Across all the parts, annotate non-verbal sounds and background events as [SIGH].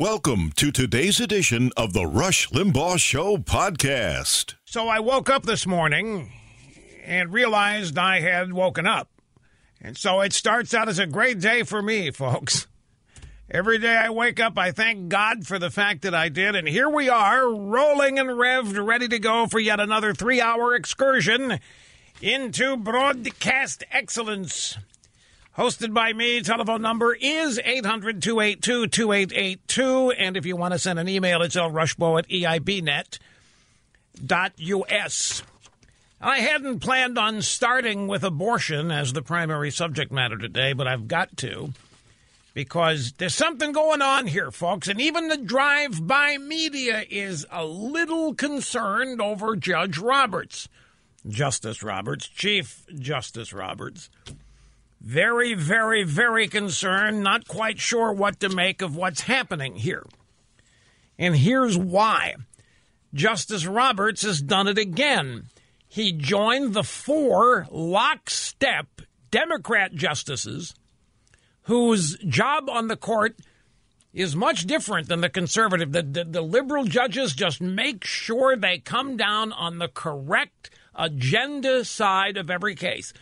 Welcome to today's edition of the Rush Limbaugh Show podcast. So I woke up this morning and realized I had woken up. And so it starts out as a great day for me, [LAUGHS] folks. Every day I wake up, I thank God for the fact that I did. And here we are, rolling and revved, ready to go for yet another three hour excursion into broadcast excellence hosted by me. Telephone number is 800 282 2882. And if you want to send an email, it's ElRushbo at eibnet.us. I hadn't planned on starting with abortion as the primary subject matter today, but I've got to because there's something going on here, folks. And even the drive by media is a little concerned over Judge Roberts, Justice Roberts, Chief Justice Roberts very, very, very concerned, not quite sure what to make of what's happening here. And here's why Justice Roberts has done it again. He joined the four lockstep Democrat justices whose job on the court is much different than the conservative. The, the, the, liberal judges just make sure they come down on the correct agenda side of every case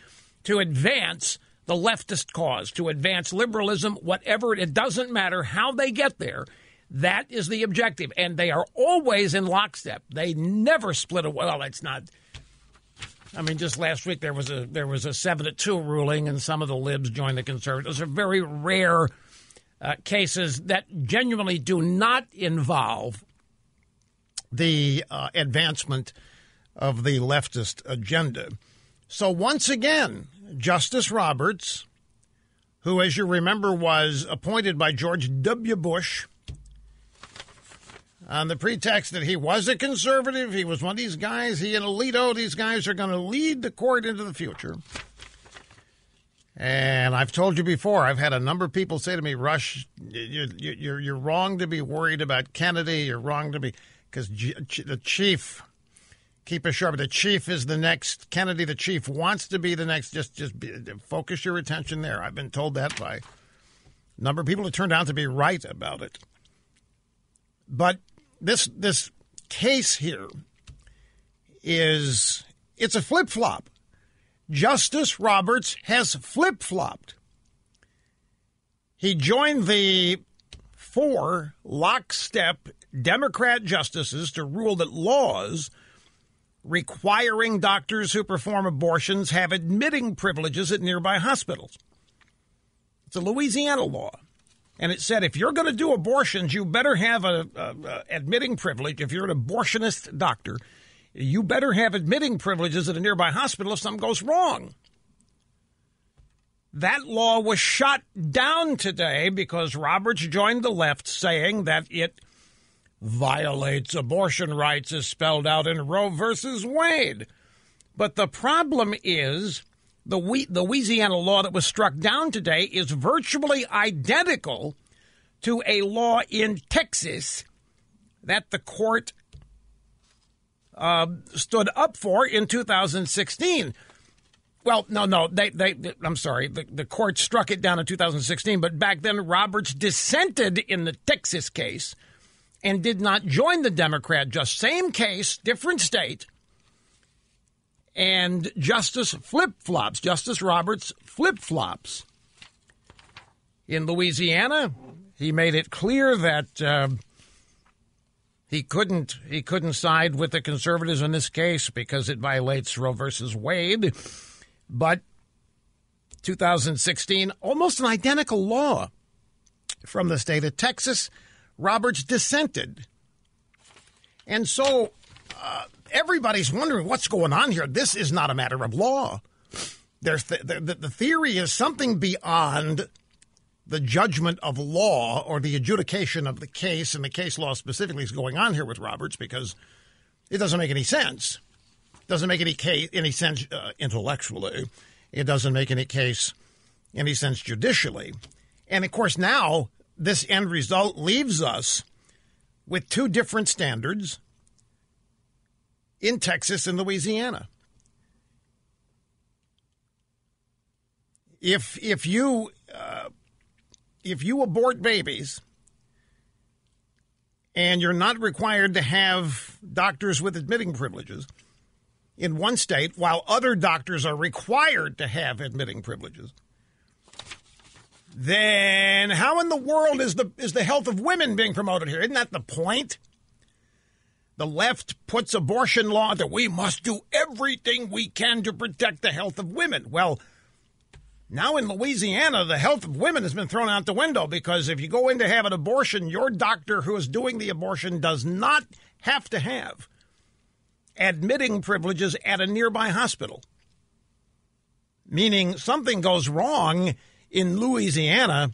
to advance the leftist cause, to advance liberalism, whatever. It doesn't matter how they get there. That is the objective. And they are always in lockstep. They never split away. Well, it's not. I mean, just last week there was a there was a seven to two ruling, and some of the libs joined the conservatives. Those are very rare uh, cases that genuinely do not involve the uh, advancement of the leftist agenda. So once again, Justice Roberts, who, as you remember, was appointed by George W. Bush on the pretext that he was a conservative, he was one of these guys, he and Alito, oh, these guys are going to lead the court into the future. And I've told you before, I've had a number of people say to me, Rush, you're, you're, you're wrong to be worried about Kennedy. You're wrong to be, because the chief keep it sharp. The chief is the next Kennedy. The chief wants to be the next. Just just be, focus your attention there. I've been told that by a number of people who turned out to be right about it. But this this case here is it's a flip flop. Justice Roberts has flip flopped. He joined the four lockstep Democrat justices to rule that laws requiring doctors who perform abortions have admitting privileges at nearby hospitals. It's a Louisiana law. And it said if you're going to do abortions, you better have a, admitting privilege. If you're an abortionist doctor, you better have admitting privileges at a nearby hospital if something goes wrong. That law was shot down today because Roberts joined the left saying that it – violates abortion rights as spelled out in Roe versus Wade. But the problem is the, the Louisiana law that was struck down today is virtually identical to a law in Texas that the court uh, stood up for in 2016. Well, no, no, they, they, they I'm sorry, the, the court struck it down in 2016, but back then Roberts dissented in the Texas case and did not join the Democrat. Just same case, different state. And Justice flip flops, Justice Roberts flip flops. In Louisiana, he made it clear that uh, he couldn't he couldn't side with the conservatives in this case because it violates Roe versus Wade. But 2016, almost an identical law from the state of Texas. Roberts dissented. And so uh, everybody's wondering what's going on here. This is not a matter of law. There's the, the, the theory is something beyond the judgment of law or the adjudication of the case, and the case law specifically is going on here with Roberts because it doesn't make any sense. It doesn't make any case, any sense uh, intellectually. It doesn't make any case any sense judicially. And of course, now this end result leaves us with two different standards in Texas and Louisiana. If if you uh, if you abort babies and you're not required to have doctors with admitting privileges in one state, while other doctors are required to have admitting privileges, then how in the world is the is the health of women being promoted here? Isn't that the point? The left puts abortion law that we must do everything we can to protect the health of women. Well, now in Louisiana, the health of women has been thrown out the window because if you go in to have an abortion, your doctor who is doing the abortion does not have to have admitting privileges at a nearby hospital. Meaning something goes wrong in Louisiana,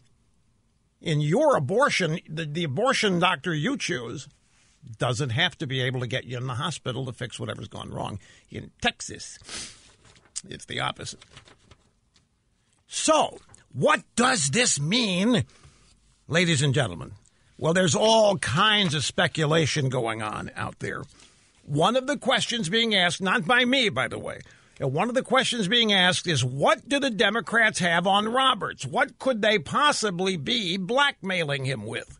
in your abortion, the, the abortion doctor you choose doesn't have to be able to get you in the hospital to fix whatever's gone wrong. In Texas, it's the opposite. So, what does this mean, ladies and gentlemen? Well, there's all kinds of speculation going on out there. One of the questions being asked, not by me, by the way, and one of the questions being asked is what do the Democrats have on Roberts? What could they possibly be blackmailing him with?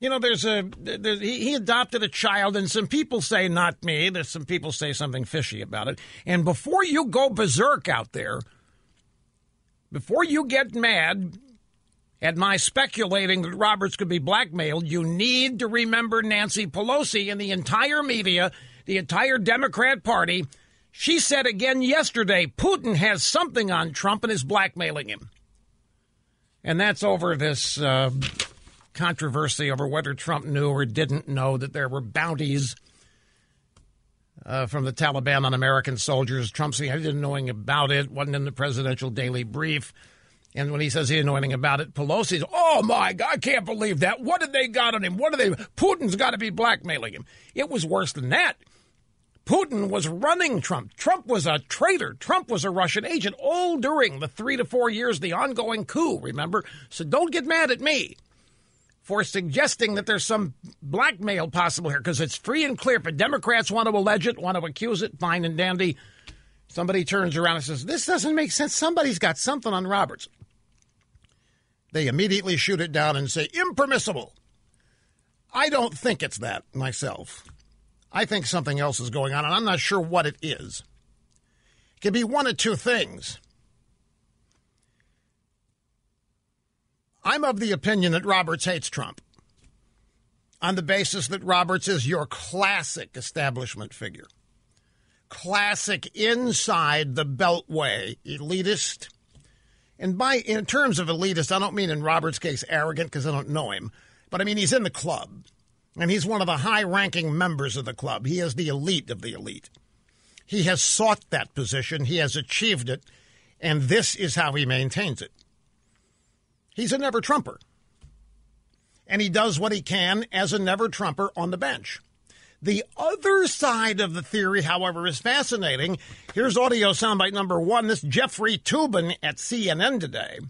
You know, there's a there's, he, adopted a child, and some people say not me. There's some people say something fishy about it. And before you go berserk out there, before you get mad at my speculating that Roberts could be blackmailed, you need to remember Nancy Pelosi and the entire media, the entire Democrat Party. She said again yesterday Putin has something on Trump and is blackmailing him. And that's over this. Uh, controversy over whether Trump knew or didn't know that there were bounties uh, from the Taliban on American soldiers. Trump said he didn't know anything about it, wasn't in the presidential daily brief. And when he says he didn't know anything about it, Pelosi's, oh my God, I can't believe that. What did they got on him? What did they? Putin's got to be blackmailing him. It was worse than that. Putin was running Trump. Trump was a traitor. Trump was a Russian agent all during the three to four years, the ongoing coup, remember? So don't get mad at me for suggesting that there's some blackmail possible here because it's free and clear. If Democrats want to allege it, want to accuse it, fine and dandy. Somebody turns around and says, This doesn't make sense. Somebody's got something on Roberts. They immediately shoot it down and say, Impermissible. I don't think it's that myself. I think something else is going on, and I'm not sure what it is. It could be one of two things. I'm of the opinion that Roberts hates Trump on the basis that Roberts is your classic establishment figure. Classic inside the beltway, elitist. And by in terms of elitist, I don't mean in Roberts' case arrogant because I don't know him, but I mean he's in the club. And he's one of the high ranking members of the club. He is the elite of the elite. He has sought that position, he has achieved it, and this is how he maintains it. He's a never Trumper. And he does what he can as a never Trumper on the bench. The other side of the theory, however, is fascinating. Here's audio soundbite number one. This Jeffrey Toobin at CNN today.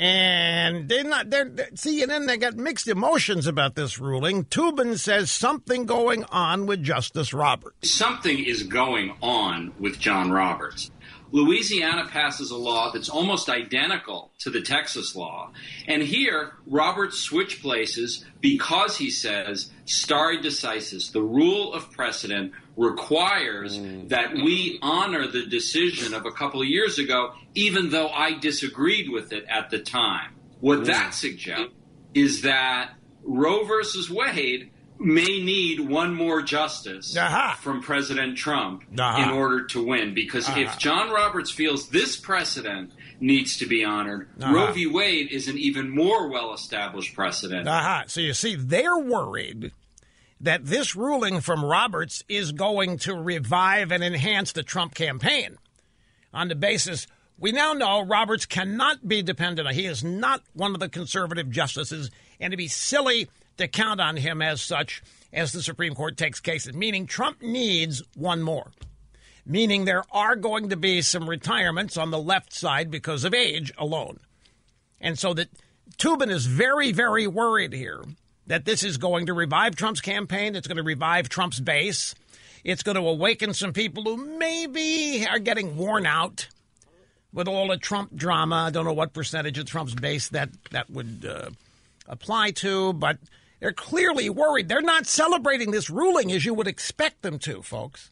And they're not. They're, see, and then they got mixed emotions about this ruling. Toobin says something going on with Justice Roberts. Something is going on with John Roberts. Louisiana passes a law that's almost identical to the Texas law. And here, Roberts switched places because he says stare decisis, the rule of precedent, requires mm. that we honor the decision of a couple of years ago, even though I disagreed with it at the time. What that mm. suggests is that Roe versus Wade may need one more justice from President Trump Aha. in order to win. Because Aha. if John Roberts feels this precedent needs to be honored. Roe v. Wade is an even more well established precedent. Aha. So you see, they're worried that this ruling from Roberts is going to revive and enhance the Trump campaign on the basis we now know Roberts cannot be dependent on. He is not one of the conservative justices, and to be silly to count on him as such as the Supreme Court takes cases, meaning Trump needs one more. Meaning there are going to be some retirements on the left side because of age alone. And so that Toobin is very, very worried here that this is going to revive Trump's campaign. It's going to revive Trump's base. It's going to awaken some people who maybe are getting worn out with all the Trump drama. I don't know what percentage of Trump's base that that would uh, apply to, but they're clearly worried. They're not celebrating this ruling as you would expect them to, folks.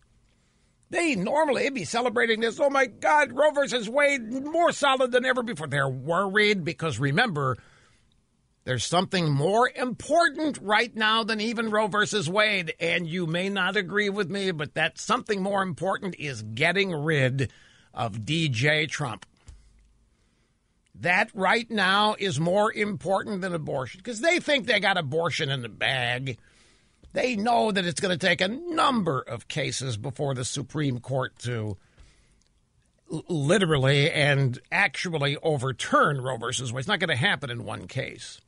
They normally be celebrating this. Oh my God, Roe versus Wade, more solid than ever before. They're worried because remember, there's something more important right now than even Roe versus Wade. And you may not agree with me, but that something more important is getting rid of DJ Trump. That right now is more important than abortion because they think they got abortion in the bag. They know that it's going to take a number of cases before the Supreme Court to literally and actually overturn Roe versus Wade. It's not going to happen in one case.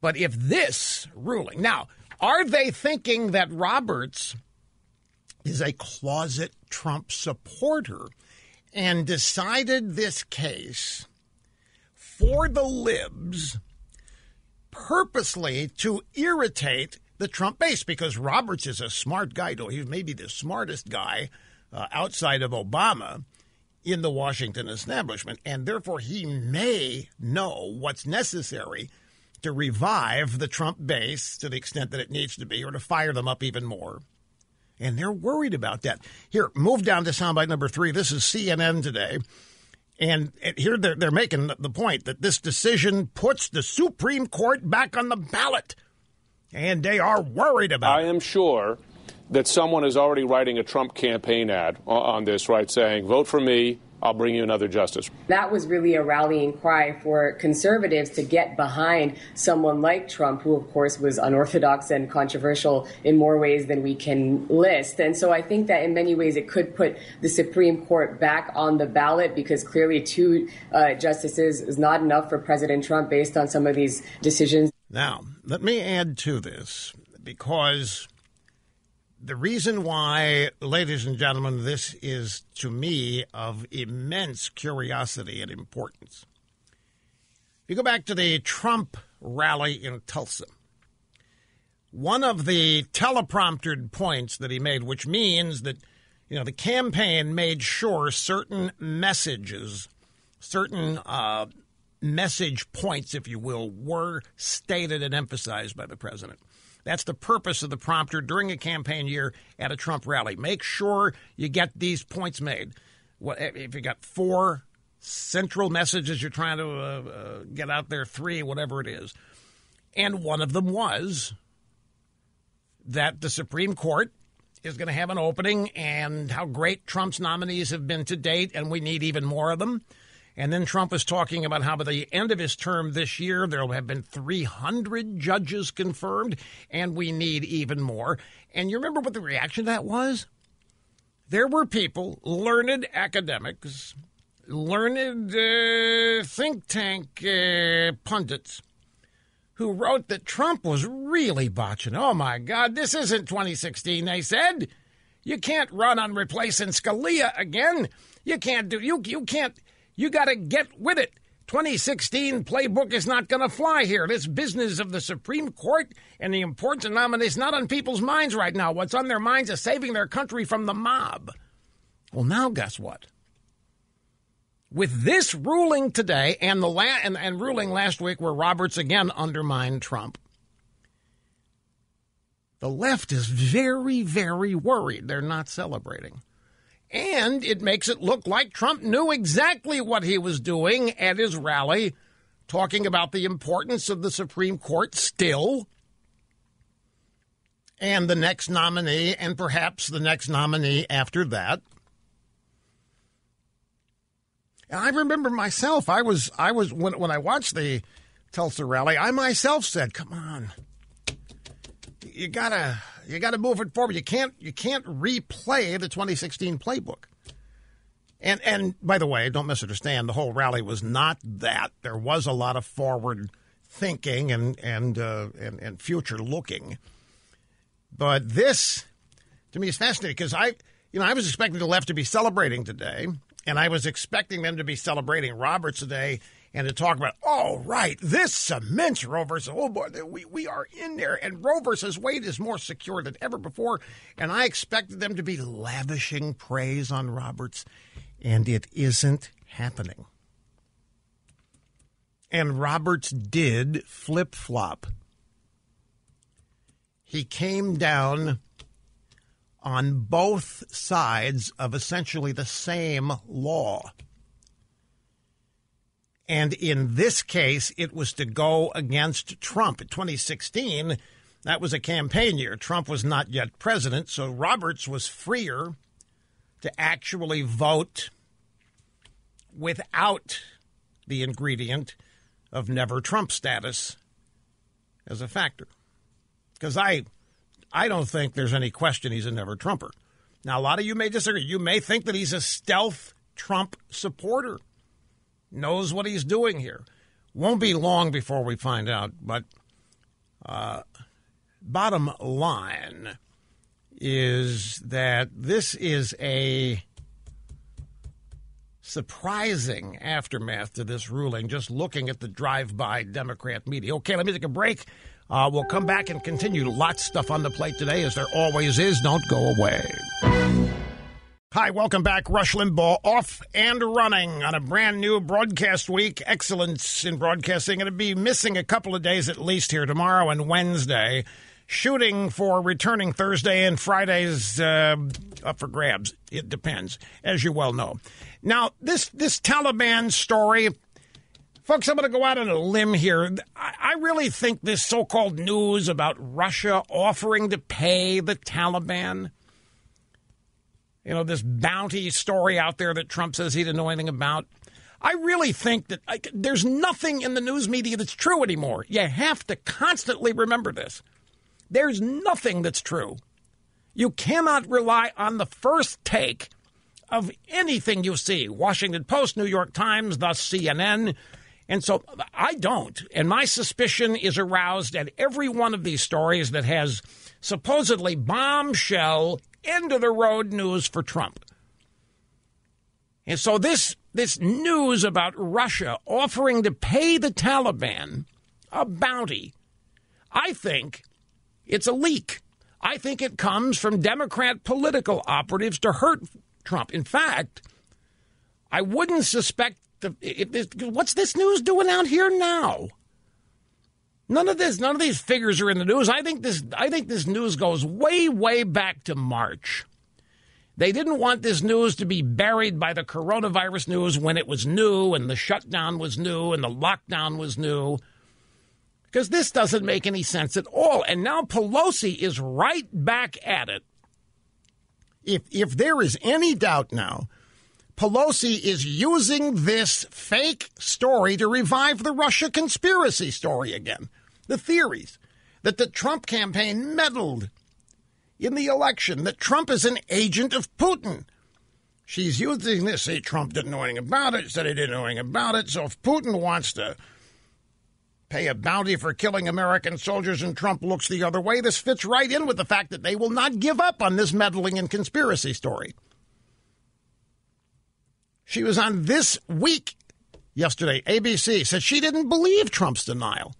But if this ruling, now, are they thinking that Roberts is a closet Trump supporter and decided this case for the libs purposely to irritate the Trump base because Roberts is a smart guy. though He's maybe the smartest guy uh, outside of Obama in the Washington establishment, and therefore he may know what's necessary to revive the Trump base to the extent that it needs to be or to fire them up even more. And they're worried about that. Here, move down to soundbite number three. This is CNN today. And here they're, they're making the point that this decision puts the Supreme Court back on the ballot. And they are worried about I am sure that someone is already writing a Trump campaign ad on this, right, saying, vote for me, I'll bring you another justice. That was really a rallying cry for conservatives to get behind someone like Trump, who, of course, was unorthodox and controversial in more ways than we can list. And so I think that in many ways it could put the Supreme Court back on the ballot because clearly two uh, justices is not enough for President Trump based on some of these decisions. Now, let me add to this because the reason why, ladies and gentlemen, this is to me of immense curiosity and importance. If you go back to the Trump rally in Tulsa, one of the telepromptered points that he made, which means that you know the campaign made sure certain messages, certain uh, message points, if you will, were stated and emphasized by the president. That's the purpose of the prompter during a campaign year at a Trump rally. Make sure you get these points made. If you got four central messages you're trying to uh, uh, get out there, three, whatever it is, and one of them was that the Supreme Court is going to have an opening and how great Trump's nominees have been to date, and we need even more of them. And then Trump was talking about how by the end of his term this year, there will have been 300 judges confirmed, and we need even more. And you remember what the reaction to that was? There were people, learned academics, learned uh, think tank uh, pundits, who wrote that Trump was really botching. Oh my God, this isn't 2016, they said. You can't run on replacing Scalia again. You can't do you you can't you got to get with it. 2016 playbook is not going to fly here. This business of the Supreme Court and the importance of nominees not on people's minds right now. What's on their minds is saving their country from the mob. Well, now guess what? With this ruling today and the la- and, and ruling last week where Roberts again undermined Trump, the left is very, very worried. They're not celebrating. And it makes it look like Trump knew exactly what he was doing at his rally, talking about the importance of the Supreme Court still, and the next nominee, and perhaps the next nominee after that. And I remember myself, I was, I was, when, when I watched the Tulsa rally, I myself said, come on you gotta you gotta move it forward. You can't you can't replay the 2016 playbook. And and by the way, don't misunderstand. The whole rally was not that. There was a lot of forward thinking and and uh, and, and future looking. But this, to me, is fascinating because I you know I was expecting the left to be celebrating today, and I was expecting them to be celebrating Roberts today and to talk about, oh, right, this cements Roe versus, oh boy, we, we are in there. And versus Wade is more secure than ever before. And I expected them to be lavishing praise on Roberts, and it isn't happening. And Roberts did flip flop. He came down on both sides of essentially the same law. And in this case, it was to go against Trump. In 2016, that was a campaign year. Trump was not yet president, so Roberts was freer to actually vote without the ingredient of never Trump status as a factor. Because I, I don't think there's any question he's a never Trumper. Now, a lot of you may disagree. You may think that he's a stealth Trump supporter knows what he's doing here. Won't be long before we find out, but uh, bottom line is that this is a surprising aftermath to this ruling, just looking at the drive by Democrat media. Okay, let me take a break. Uh, we'll come back and continue. Lots of stuff on the plate today, as there always is. Don't go away. Hi, welcome back. Rush Limbaugh off and running on a brand new broadcast week. Excellence in broadcasting. Going to be missing a couple of days at least here tomorrow and Wednesday. Shooting for returning Thursday and Fridays uh, up for grabs. It depends, as you well know. Now, this this Taliban story, folks. I'm going to go out on a limb here. I, I really think this so-called news about Russia offering to pay the Taliban you know, this bounty story out there that Trump says he didn't know anything about. I really think that like, there's nothing in the news media that's true anymore. You have to constantly remember this. There's nothing that's true. You cannot rely on the first take of anything you see Washington Post, New York Times, thus CNN. And so I don't. And my suspicion is aroused at every one of these stories that has supposedly bombshell end of the road news for Trump. And so this this news about Russia offering to pay the Taliban a bounty, I think it's a leak. I think it comes from Democrat political operatives to hurt Trump. In fact, I wouldn't suspect the, what's this news doing out here now? None of this, none of these figures are in the news. I think this, I think this news goes way, way back to March. They didn't want this news to be buried by the coronavirus news when it was new and the shutdown was new and the lockdown was new. Because this doesn't make any sense at all. And now Pelosi is right back at it. If, if there is any doubt now, Pelosi is using this fake story to revive the Russia conspiracy story again. The theories that the Trump campaign meddled in the election, that Trump is an agent of Putin. She's using this. Say Trump didn't know anything about it, said he didn't know anything about it. So if Putin wants to pay a bounty for killing American soldiers and Trump looks the other way, this fits right in with the fact that they will not give up on this meddling and conspiracy story. She was on This Week yesterday. ABC said she didn't believe Trump's denial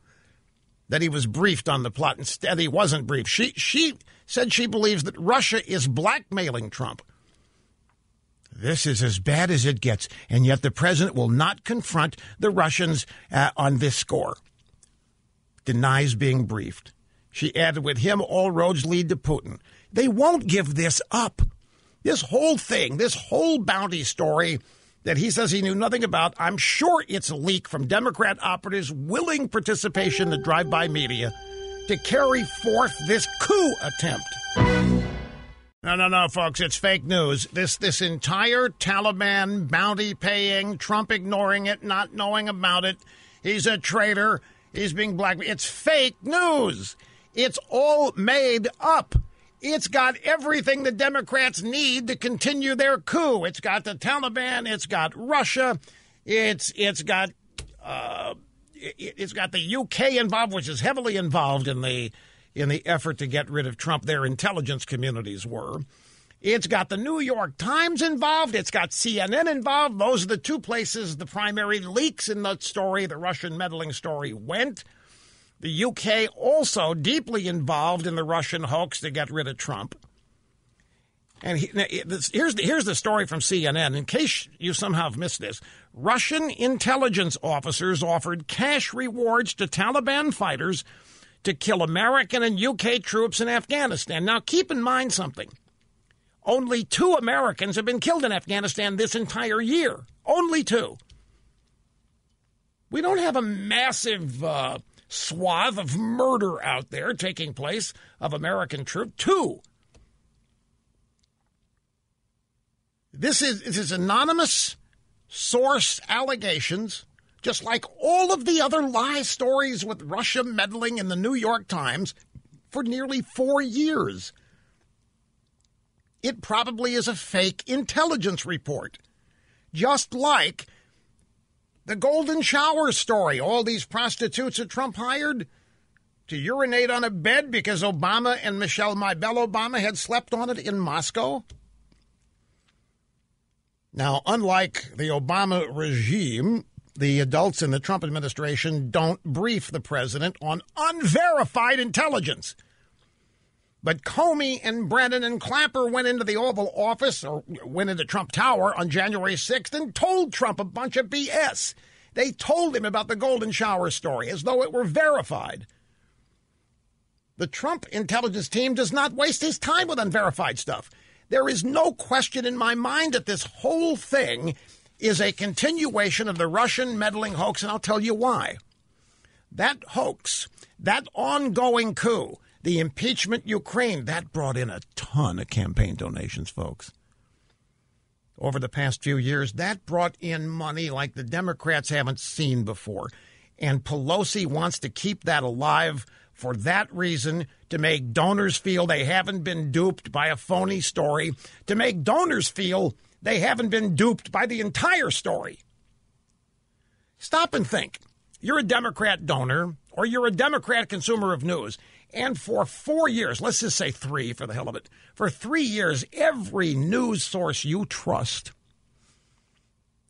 that he was briefed on the plot. Instead, he wasn't briefed. She she said she believes that Russia is blackmailing Trump. This is as bad as it gets, and yet the president will not confront the Russians uh, on this score. Denies being briefed. She added, with him, all roads lead to Putin. They won't give this up. This whole thing, this whole bounty story that he says he knew nothing about, I'm sure it's a leak from Democrat operatives' willing participation in the drive by media to carry forth this coup attempt. No, no, no, folks, it's fake news. This this entire Taliban bounty paying, Trump ignoring it, not knowing about it. He's a traitor. He's being blackmailed. It's fake news. It's all made up. It's got everything the Democrats need to continue their coup. It's got the Taliban. It's got Russia. It's it's got uh, it, has got the UK involved, which is heavily involved in the in the effort to get rid of Trump. Their intelligence communities were. It's got the New York Times involved. It's got CNN involved. Those are the two places the primary leaks in the story, the Russian meddling story, went. The UK also deeply involved in the Russian hoax to get rid of Trump. And he, here's the, here's the story from CNN. In case you somehow have missed this, Russian intelligence officers offered cash rewards to Taliban fighters to kill American and UK troops in Afghanistan. Now, keep in mind something. Only two Americans have been killed in Afghanistan this entire year. Only two. We don't have a massive uh, swath of murder out there taking place of American troops. Two. This is, this is anonymous source allegations just like all of the other lie stories with Russia meddling in the New York Times for nearly four years. It probably is a fake intelligence report. Just like the Golden Shower story. All these prostitutes that Trump hired to urinate on a bed because Obama and Michelle Mybelle Obama had slept on it in Moscow. Now, unlike the Obama regime, the adults in the Trump administration don't brief the president on unverified intelligence. But Comey and Brennan and Clapper went into the Oval Office or went into Trump Tower on January 6th and told Trump a bunch of BS. They told him about the golden shower story as though it were verified. The Trump intelligence team does not waste his time with unverified stuff. There is no question in my mind that this whole thing is a continuation of the Russian meddling hoax, and I'll tell you why. That hoax, that ongoing coup, the impeachment Ukraine, that brought in a ton of campaign donations, folks. Over the past few years, that brought in money like the Democrats haven't seen before. And Pelosi wants to keep that alive for that reason to make donors feel they haven't been duped by a phony story, to make donors feel they haven't been duped by the entire story. Stop and think. You're a Democrat donor or you're a Democrat consumer of news. And for four years, let's just say three for the hell of it, for three years, every news source you trust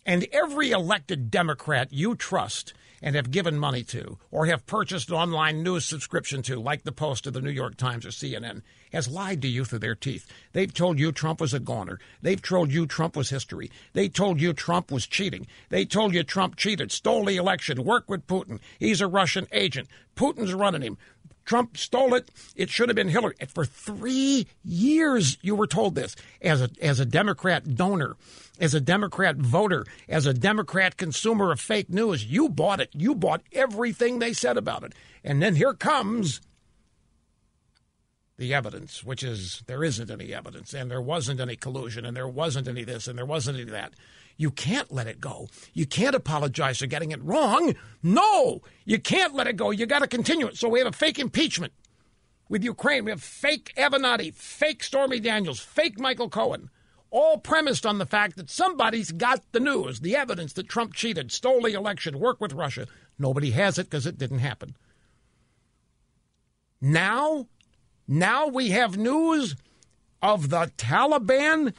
and every elected Democrat you trust and have given money to or have purchased an online news subscription to, like the Post or the New York Times or CNN, has lied to you through their teeth. They've told you Trump was a goner. They've told you Trump was history. They told you Trump was cheating. They told you Trump cheated, stole the election, worked with Putin. He's a Russian agent. Putin's running him. Trump stole it. It should have been Hillary. For three years, you were told this as a as a Democrat donor, as a Democrat voter, as a Democrat consumer of fake news. You bought it. You bought everything they said about it. And then here comes the evidence, which is there isn't any evidence, and there wasn't any collusion, and there wasn't any this, and there wasn't any that. You can't let it go. You can't apologize for getting it wrong. No, you can't let it go. You got to continue it. So we have a fake impeachment with Ukraine. We have fake Avenatti, fake Stormy Daniels, fake Michael Cohen, all premised on the fact that somebody's got the news, the evidence that Trump cheated, stole the election, worked with Russia. Nobody has it because it didn't happen. Now now we have news of the Taliban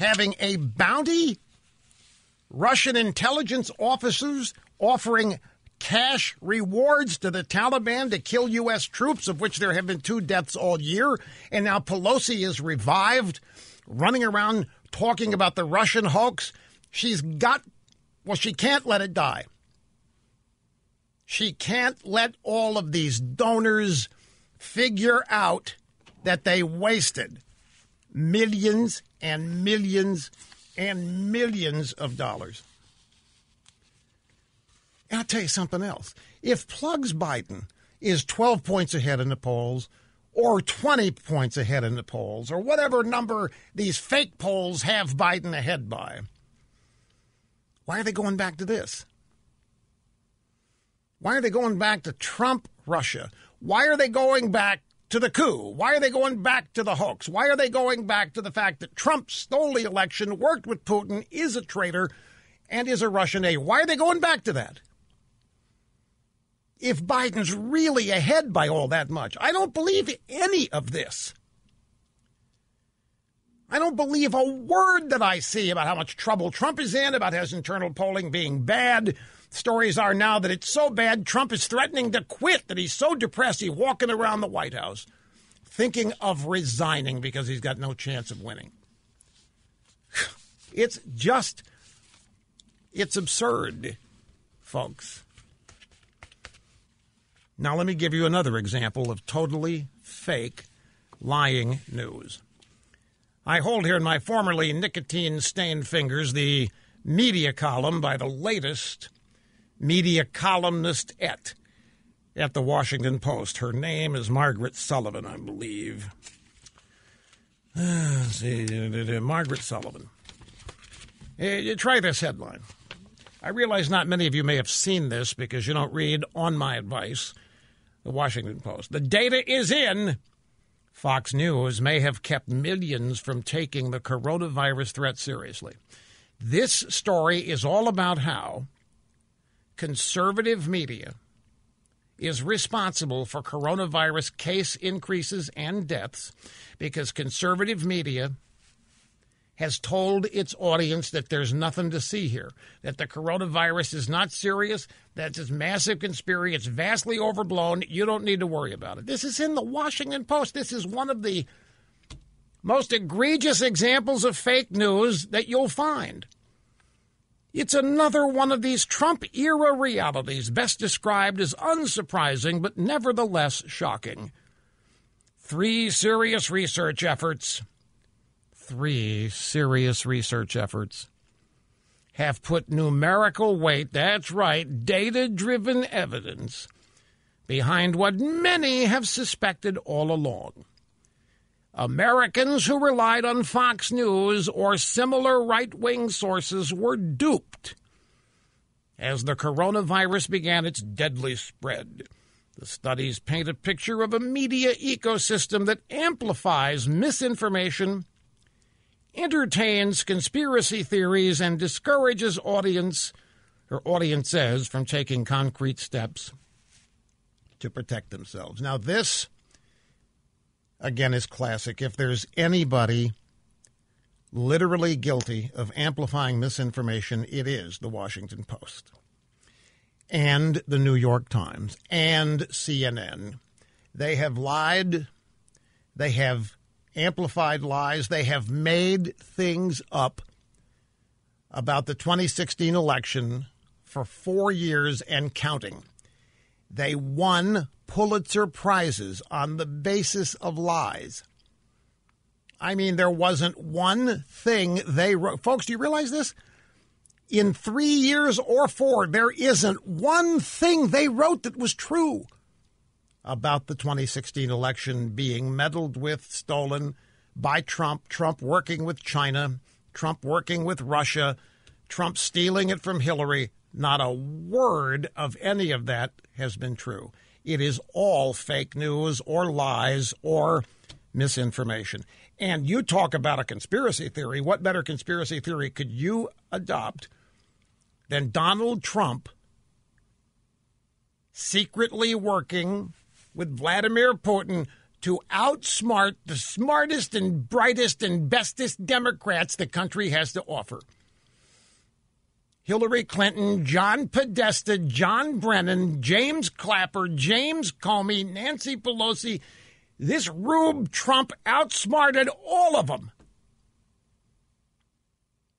having a bounty Russian intelligence officers offering cash rewards to the Taliban to kill U.S. troops, of which there have been two deaths all year. And now Pelosi is revived, running around talking about the Russian hoax. She's got, well, she can't let it die. She can't let all of these donors figure out that they wasted millions and millions and millions of dollars. And I'll tell you something else. If Plugs Biden is 12 points ahead in the polls, or 20 points ahead in the polls, or whatever number these fake polls have Biden ahead by, why are they going back to this? Why are they going back to Trump Russia? Why are they going back to the coup? Why are they going back to the hoax? Why are they going back to the fact that Trump stole the election, worked with Putin, is a traitor, and is a Russian aide? Why are they going back to that? If Biden's really ahead by all that much, I don't believe any of this. I don't believe a word that I see about how much trouble Trump is in, about his internal polling being bad. Stories are now that it's so bad Trump is threatening to quit, that he's so depressed he's walking around the White House thinking of resigning because he's got no chance of winning. [SIGHS] It's just, it's absurd, folks. Now, let me give you another example of totally fake, lying news. I hold here in my formerly nicotine stained fingers the media column by the latest media columnist at at the Washington Post. Her name is Margaret Sullivan, I believe. [SIGHS] Uh, see, Margaret Sullivan. Uh, try this headline. I realize not many of you may have seen this because you don't read on my advice the Washington Post. The data is in. Fox News may have kept millions from taking the coronavirus threat seriously. This story is all about how conservative media is responsible for coronavirus case increases and deaths because conservative media has told its audience that there's nothing to see here, that the coronavirus is not serious, that it's massive conspiracy, it's vastly overblown, you don't need to worry about it. This is in the Washington Post. This is one of the most egregious examples of fake news that you'll find. It's another one of these Trump era realities, best described as unsurprising but nevertheless shocking. Three serious research efforts, three serious research efforts have put numerical weight, that's right, data driven evidence, behind what many have suspected all along. Americans who relied on Fox News or similar right wing sources were duped as the coronavirus began its deadly spread. The studies paint a picture of a media ecosystem that amplifies misinformation, entertains conspiracy theories, and discourages audience or audiences from taking concrete steps to protect themselves. Now, this again is classic. If there's anybody literally guilty of amplifying misinformation, it is the Washington Post and the New York Times and CNN. They have lied, they have amplified lies, they have made things up about the 2016 election for four years and counting. They won Pulitzer Prizes on the basis of lies. I mean, there wasn't one thing they wrote. Folks, do you realize this? In three years or four, there isn't one thing they wrote that was true about the 2016 election being meddled with, stolen by Trump, Trump working with China, Trump working with Russia, Trump stealing it from Hillary. Not a word of any of that has been true. It is all fake news or lies or misinformation. And you talk about a conspiracy theory. What better conspiracy theory could you adopt than Donald Trump secretly working with Vladimir Putin to outsmart the smartest and brightest and bestest Democrats the country has to offer? Hillary Clinton, John Podesta, John Brennan, James Clapper, James Comey, Nancy Pelosi. This Rube Trump outsmarted all of them.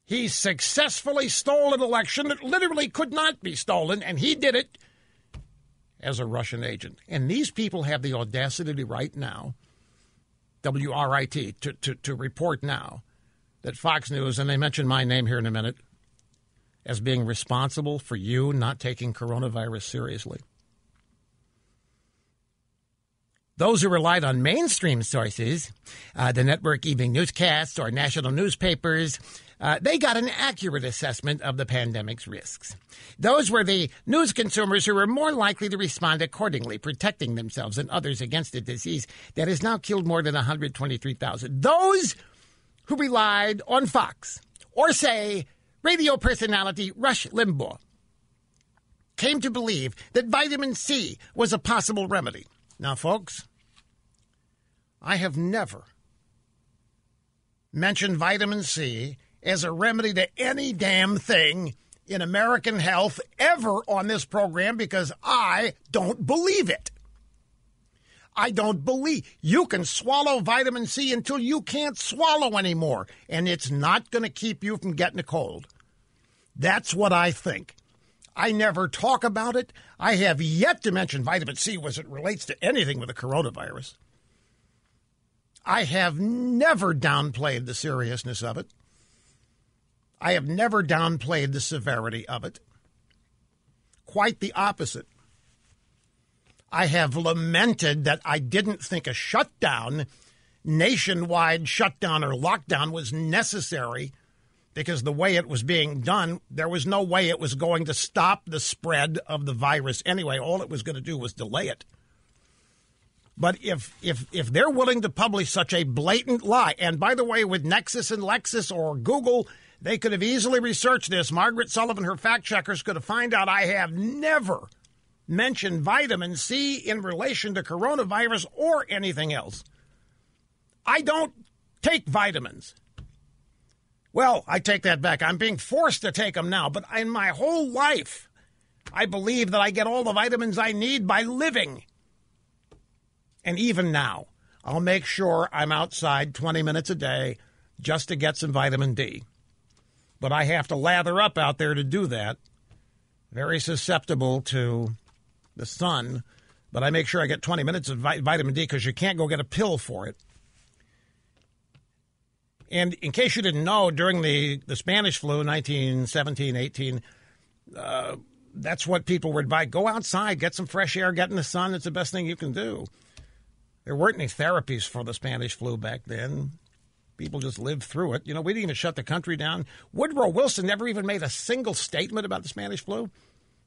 He successfully stole an election that literally could not be stolen, and he did it as a Russian agent. And these people have the audacity right now, WRIT, to, to, to report now that Fox News, and they mention my name here in a minute, as being responsible for you not taking coronavirus seriously. Those who relied on mainstream sources, uh, the network evening newscasts or national newspapers, uh, they got an accurate assessment of the pandemic's risks. Those were the news consumers who were more likely to respond accordingly, protecting themselves and others against a disease that has now killed more than 123,000. Those who relied on Fox, or say, radio personality Rush Limbaugh, came to believe that vitamin C was a possible remedy. Now, folks, I have never mentioned vitamin C as a remedy to any damn thing in American health ever on this program because I don't believe it. I don't believe you can swallow vitamin C until you can't swallow anymore, and it's not going to keep you from getting a cold. That's what I think. I never talk about it. I have yet to mention vitamin C as it relates to anything with the coronavirus. I have never downplayed the seriousness of it. I have never downplayed the severity of it. Quite the opposite. I have lamented that I didn't think a shutdown, nationwide shutdown or lockdown, was necessary because the way it was being done, there was no way it was going to stop the spread of the virus anyway. All it was going to do was delay it. But if if if they're willing to publish such a blatant lie, and by the way, with Nexis and Lexis or Google, they could have easily researched this. Margaret Sullivan, her fact checkers, could have found out I have never mentioned vitamin C in relation to coronavirus or anything else. I don't take vitamins. Well, I take that back. I'm being forced to take them now, but in my whole life, I believe that I get all the vitamins I need by living. And even now, I'll make sure I'm outside 20 minutes a day just to get some vitamin D. But I have to lather up out there to do that. Very susceptible to the sun, but I make sure I get 20 minutes of vitamin D because you can't go get a pill for it. And in case you didn't know, during the, the Spanish flu, 1917, 18, uh, that's what people were advised. Go outside, get some fresh air, get in the sun. It's the best thing you can do. There weren't any therapies for the Spanish flu back then. People just lived through it. You know, we didn't even shut the country down. Woodrow Wilson never even made a single statement about the Spanish flu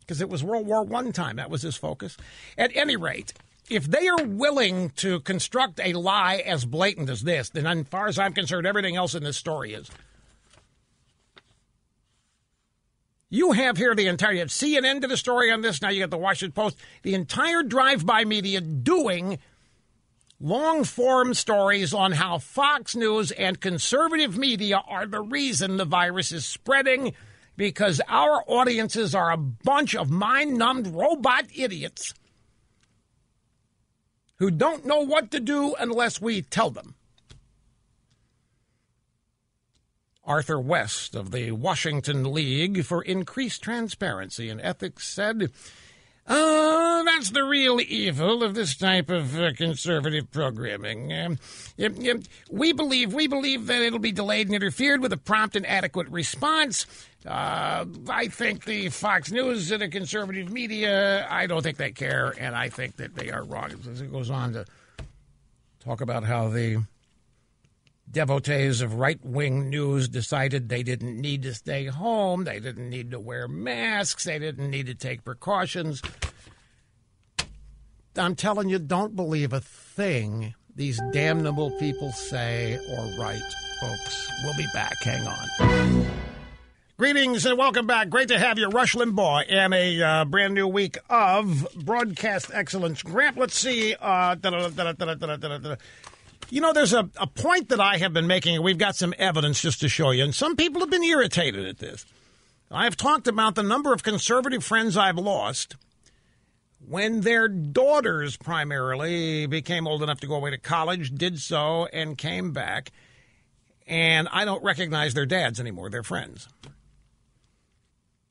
because it was World War One time. That was his focus. At any rate, if they are willing to construct a lie as blatant as this, then as far as I'm concerned, everything else in this story is. You have here the entire, you have CNN to the story on this. Now you got the Washington Post, the entire drive-by media doing long form stories on how Fox News and conservative media are the reason the virus is spreading because our audiences are a bunch of mind numbed robot idiots who don't know what to do unless we tell them. Arthur West of the Washington League for Increased Transparency and Ethics said, Oh, that's the real evil of this type of uh, conservative programming. Um, we believe we believe that it'll be delayed and interfered with a prompt and adequate response. Uh, I think the Fox News and the conservative media, I don't think they care, and I think that they are wrong. As It goes on to talk about how the devotees of right wing news decided they didn't need to stay home, they didn't need to wear masks, they didn't need to take precautions. I'm telling you, don't believe a thing these damnable people say or write, folks. We'll be back. Hang on. Greetings and welcome back. Great to have you, Rush Limbaugh, and a uh, brand new week of broadcast excellence. Grant, let's see. Uh, you know, there's a, a point that I have been making, and we've got some evidence just to show you, and some people have been irritated at this. I've talked about the number of conservative friends I've lost when their daughters primarily became old enough to go away to college, did so, and came back. And I don't recognize their dads anymore. They're friends.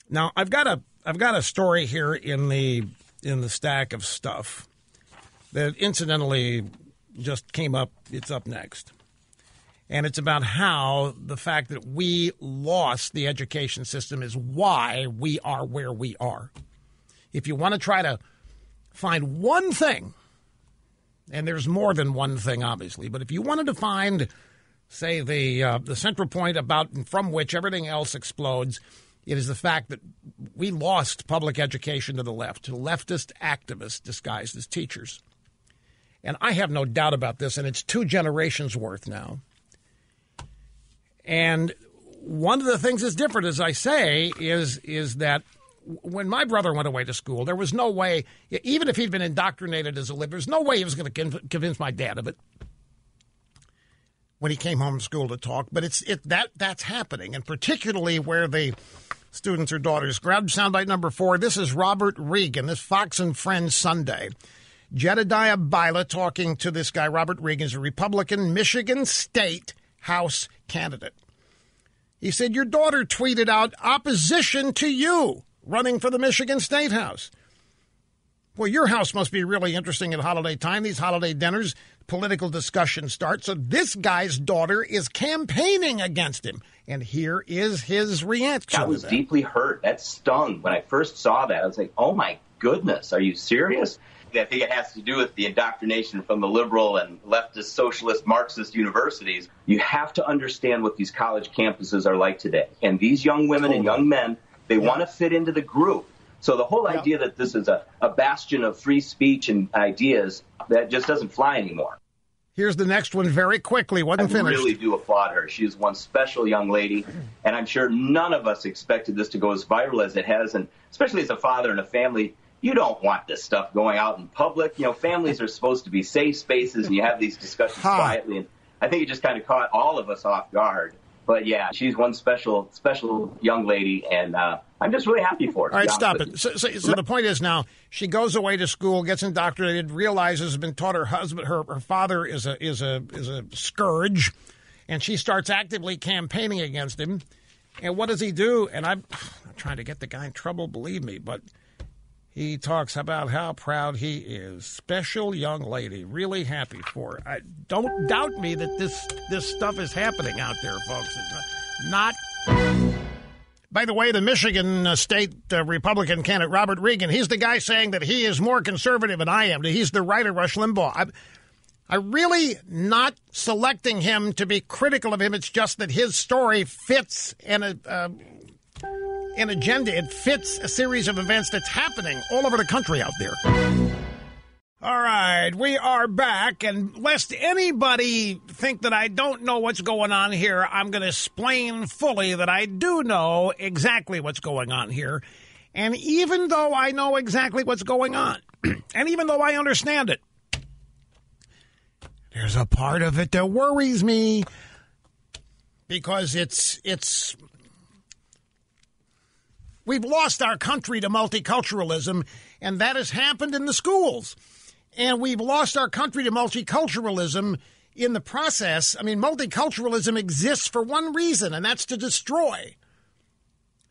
Now I've got a I've got a story here in the in the stack of stuff that incidentally just came up. It's up next. And it's about how the fact that we lost the education system is why we are where we are. If you want to try to find one thing, and there's more than one thing, obviously, but if you wanted to find, say, the uh, the central point about and from which everything else explodes, it is the fact that we lost public education to the left, to leftist activists disguised as teachers. And I have no doubt about this, and it's two generations worth now. And one of the things that's different, as I say, is is that when my brother went away to school, there was no way, even if he'd been indoctrinated as a liberal, there's no way he was going to convince my dad of it when he came home from school to talk. But it's it that that's happening, and particularly where the students or daughters. Grab soundbite number four. This is Robert Regan. This Fox and Friends Sunday. Jedediah Bila talking to this guy. Robert Regan is a Republican Michigan State House candidate. He said, Your daughter tweeted out opposition to you running for the Michigan State House. Well, your house must be really interesting at holiday time. These holiday dinners, political discussion starts. So this guy's daughter is campaigning against him. And here is his reaction. I was deeply hurt. That stung. When I first saw that, I was like, oh my goodness, are you serious? I think it has to do with the indoctrination from the liberal and leftist, socialist, Marxist universities. You have to understand what these college campuses are like today. And these young women totally. and young men, they yeah. want to fit into the group. So the whole idea that this is a, a bastion of free speech and ideas, that just doesn't fly anymore. Here's the next one very quickly. Wasn't I finished. really do applaud her. She is one special young lady, and I'm sure none of us expected this to go as viral as it has. And especially as a father and a family, you don't want this stuff going out in public. You know, families are supposed to be safe spaces, and you have these discussions huh. quietly. And I think it just kind of caught all of us off guard. But yeah, she's one special, special young lady, and uh, I'm just really happy for her. All right, stop it. So, so, so, the point is now she goes away to school, gets indoctrinated, realizes has been taught her husband, her, her father is a is a is a scourge, and she starts actively campaigning against him. And what does he do? And I'm, [SIGHS] I'm trying to get the guy in trouble, believe me, but he talks about how proud he is. Special young lady, really happy for. I, don't doubt me that this this stuff is happening out there, folks. It's not. By the way, the Michigan uh, State uh, Republican candidate Robert Regan, he's the guy saying that he is more conservative than I am. He's the of Rush Limbaugh. I'm, I'm really not selecting him to be critical of him. It's just that his story fits in a. Uh, an agenda. It fits a series of events that's happening all over the country out there. All right, we are back, and lest anybody think that I don't know what's going on here, I'm going to explain fully that I do know exactly what's going on here. And even though I know exactly what's going on, [CLEARS THROAT] and even though I understand it, there's a part of it that worries me because it's it's We've lost our country to multiculturalism, and that has happened in the schools. And we've lost our country to multiculturalism in the process. I mean, multiculturalism exists for one reason, and that's to destroy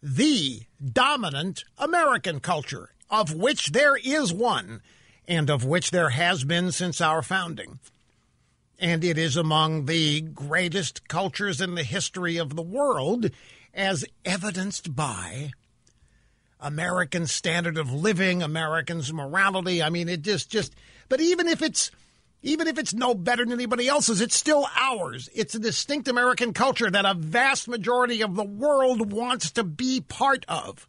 the dominant American culture, of which there is one, and of which there has been since our founding. And it is among the greatest cultures in the history of the world, as evidenced by American standard of living, Americans' morality. I mean, it just just. But even if it's even if it's no better than anybody else's, it's still ours. It's a distinct American culture that a vast majority of the world wants to be part of.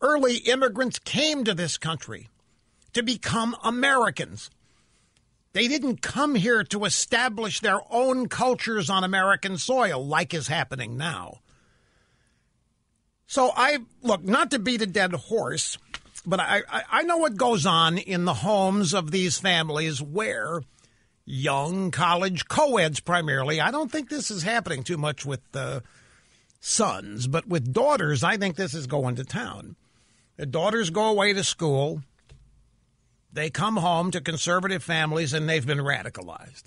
Early immigrants came to this country to become Americans. They didn't come here to establish their own cultures on American soil like is happening now. So I look not to beat a dead horse, but I, I, I know what goes on in the homes of these families where young college co-eds primarily. I don't think this is happening too much with uh, sons, but with daughters, I think this is going to town. The daughters go away to school. They come home to conservative families and they've been radicalized.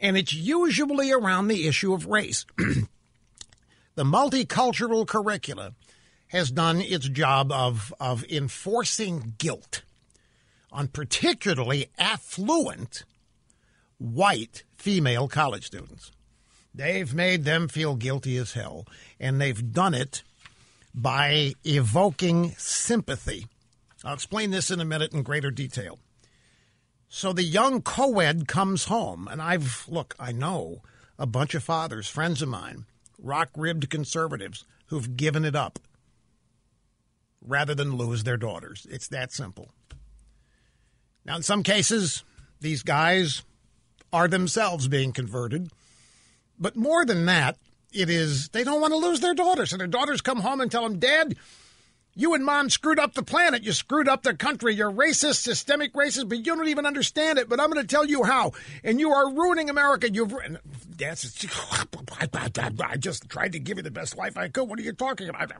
And it's usually around the issue of race. [CLEARS THROAT] the multicultural curricula has done its job of, of enforcing guilt on particularly affluent white female college students. They've made them feel guilty as hell, and they've done it by evoking sympathy. I'll explain this in a minute in greater detail. So the young co-ed comes home, and I've, look, I know a bunch of fathers, friends of mine, rock-ribbed conservatives who've given it up rather than lose their daughters. It's that simple. Now, in some cases, these guys are themselves being converted. But more than that, it is they don't want to lose their daughters. And their daughters come home and tell them, Dad, you and mom screwed up the planet. You screwed up the country. You're racist, systemic racist, but you don't even understand it. But I'm going to tell you how. And you are ruining America. You've ruined. That's, [LAUGHS] I just tried to give you the best life I could. What are you talking about?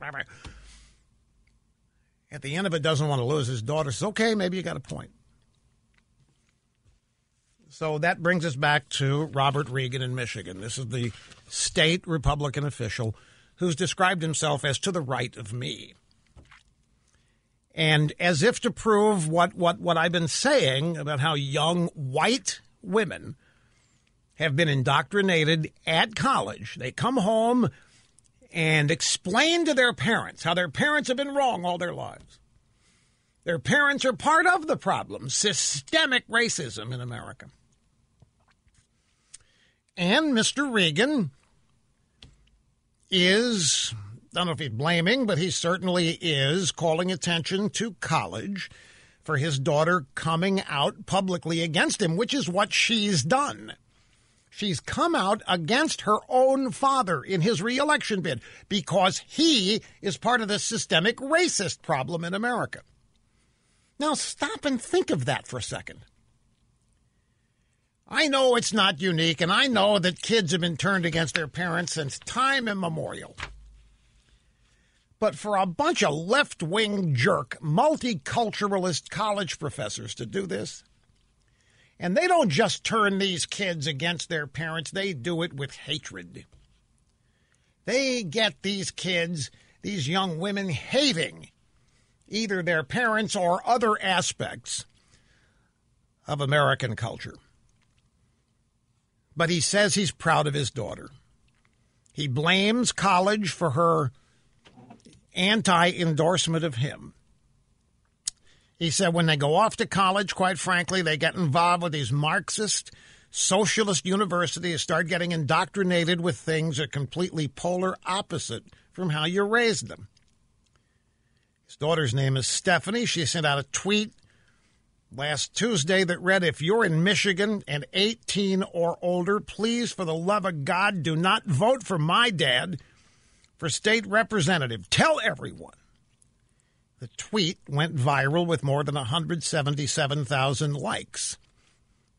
At the end of it, doesn't want to lose his daughter. Says, okay, maybe you got a point. So that brings us back to Robert Regan in Michigan. This is the state Republican official who's described himself as to the right of me. And as if to prove what, what, what I've been saying about how young white women have been indoctrinated at college, they come home and explain to their parents how their parents have been wrong all their lives. Their parents are part of the problem systemic racism in America. And Mr. Regan is, don't know if he's blaming, but he certainly is calling attention to college for his daughter coming out publicly against him, which is what she's done. She's come out against her own father in his reelection bid because he is part of the systemic racist problem in America. Now, stop and think of that for a second. I know it's not unique, and I know that kids have been turned against their parents since time immemorial. But for a bunch of left wing jerk, multiculturalist college professors to do this, and they don't just turn these kids against their parents, they do it with hatred. They get these kids, these young women, hating either their parents or other aspects of American culture but he says he's proud of his daughter. He blames college for her anti endorsement of him. He said when they go off to college, quite frankly, they get involved with these Marxist, socialist universities, start getting indoctrinated with things that are completely polar opposite from how you raised them. His daughter's name is Stephanie. She sent out a tweet last Tuesday that read If you're in Michigan and 18 or older, please, for the love of God, do not vote for my dad for state representative. Tell everyone. The tweet went viral with more than 177,000 likes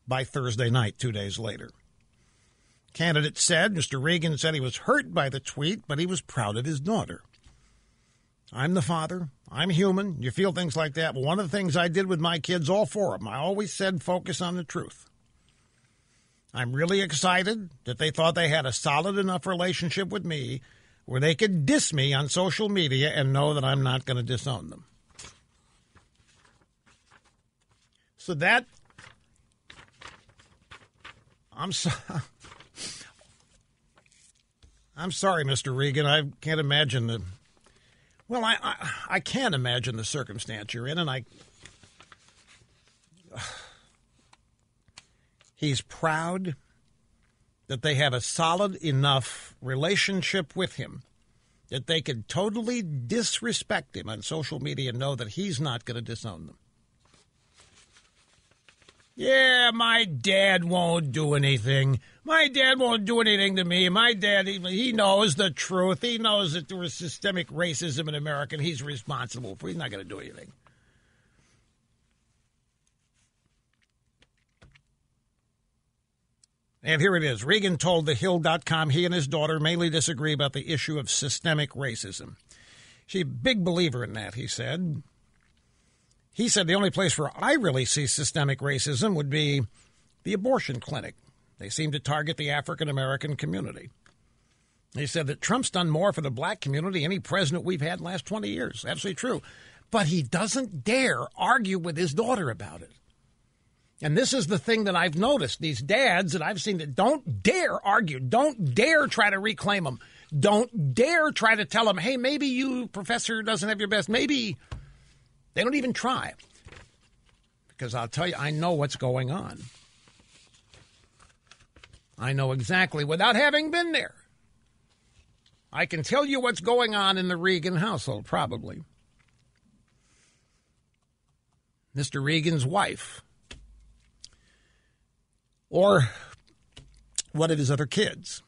by Thursday night, two days later. Candidate said Mr. Regan said he was hurt by the tweet, but he was proud of his daughter. I'm the father. I'm human. You feel things like that. But one of the things I did with my kids, all four of them, I always said focus on the truth. I'm really excited that they thought they had a solid enough relationship with me where they could diss me on social media and know that I'm not going to disown them. So that I'm sorry. [LAUGHS] I'm sorry, Mr. Regan. I can't imagine the well, I, I, I can't imagine the circumstance you're in, and I. [SIGHS] He's proud that they have a solid enough relationship with him that they could totally disrespect him on social media and know that he's not going to disown them. Yeah, my dad won't do anything. My dad won't do anything to me. My dad, he knows the truth. He knows that there was systemic racism in America and he's responsible for it. He's not going to do anything. And here it is. Regan told the Hill.com he and his daughter mainly disagree about the issue of systemic racism. She's a big believer in that, he said. He said the only place where I really see systemic racism would be the abortion clinic. They seem to target the African American community. He said that Trump's done more for the black community any president we've had in the last 20 years. Absolutely true. But he doesn't dare argue with his daughter about it. And this is the thing that I've noticed. These dads that I've seen that don't dare argue, don't dare try to reclaim them, don't dare try to tell them, hey, maybe you, professor, doesn't have your best. Maybe they don't even try. Because I'll tell you, I know what's going on. I know exactly without having been there. I can tell you what's going on in the Regan household, probably. Mr. Regan's wife, or one of his other kids,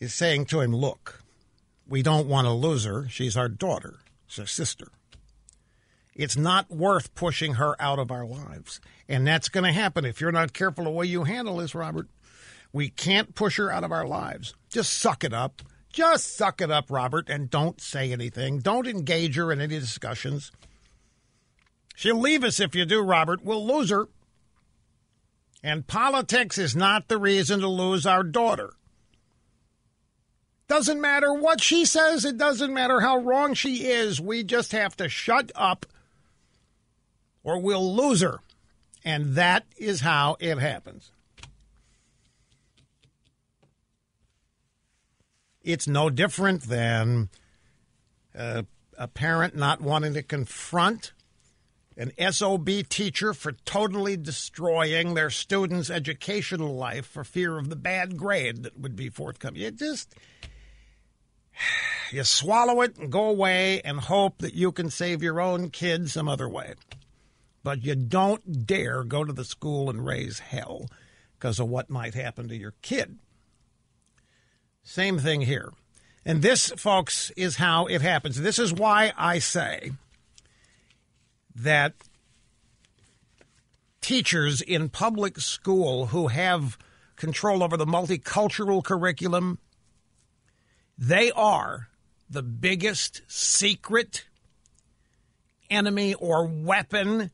is saying to him, Look, we don't want to lose her. She's our daughter, she's our sister. It's not worth pushing her out of our lives. And that's going to happen if you're not careful the way you handle this, Robert. We can't push her out of our lives. Just suck it up. Just suck it up, Robert, and don't say anything. Don't engage her in any discussions. She'll leave us if you do, Robert. We'll lose her. And politics is not the reason to lose our daughter. Doesn't matter what she says, it doesn't matter how wrong she is. We just have to shut up or we'll lose her. And that is how it happens. It's no different than uh, a parent not wanting to confront an SOB teacher for totally destroying their student's educational life for fear of the bad grade that would be forthcoming. You just [SIGHS] you swallow it and go away and hope that you can save your own kid some other way. But you don't dare go to the school and raise hell because of what might happen to your kid. Same thing here. And this, folks, is how it happens. This is why I say that teachers in public school who have control over the multicultural curriculum, they are the biggest secret enemy or weapon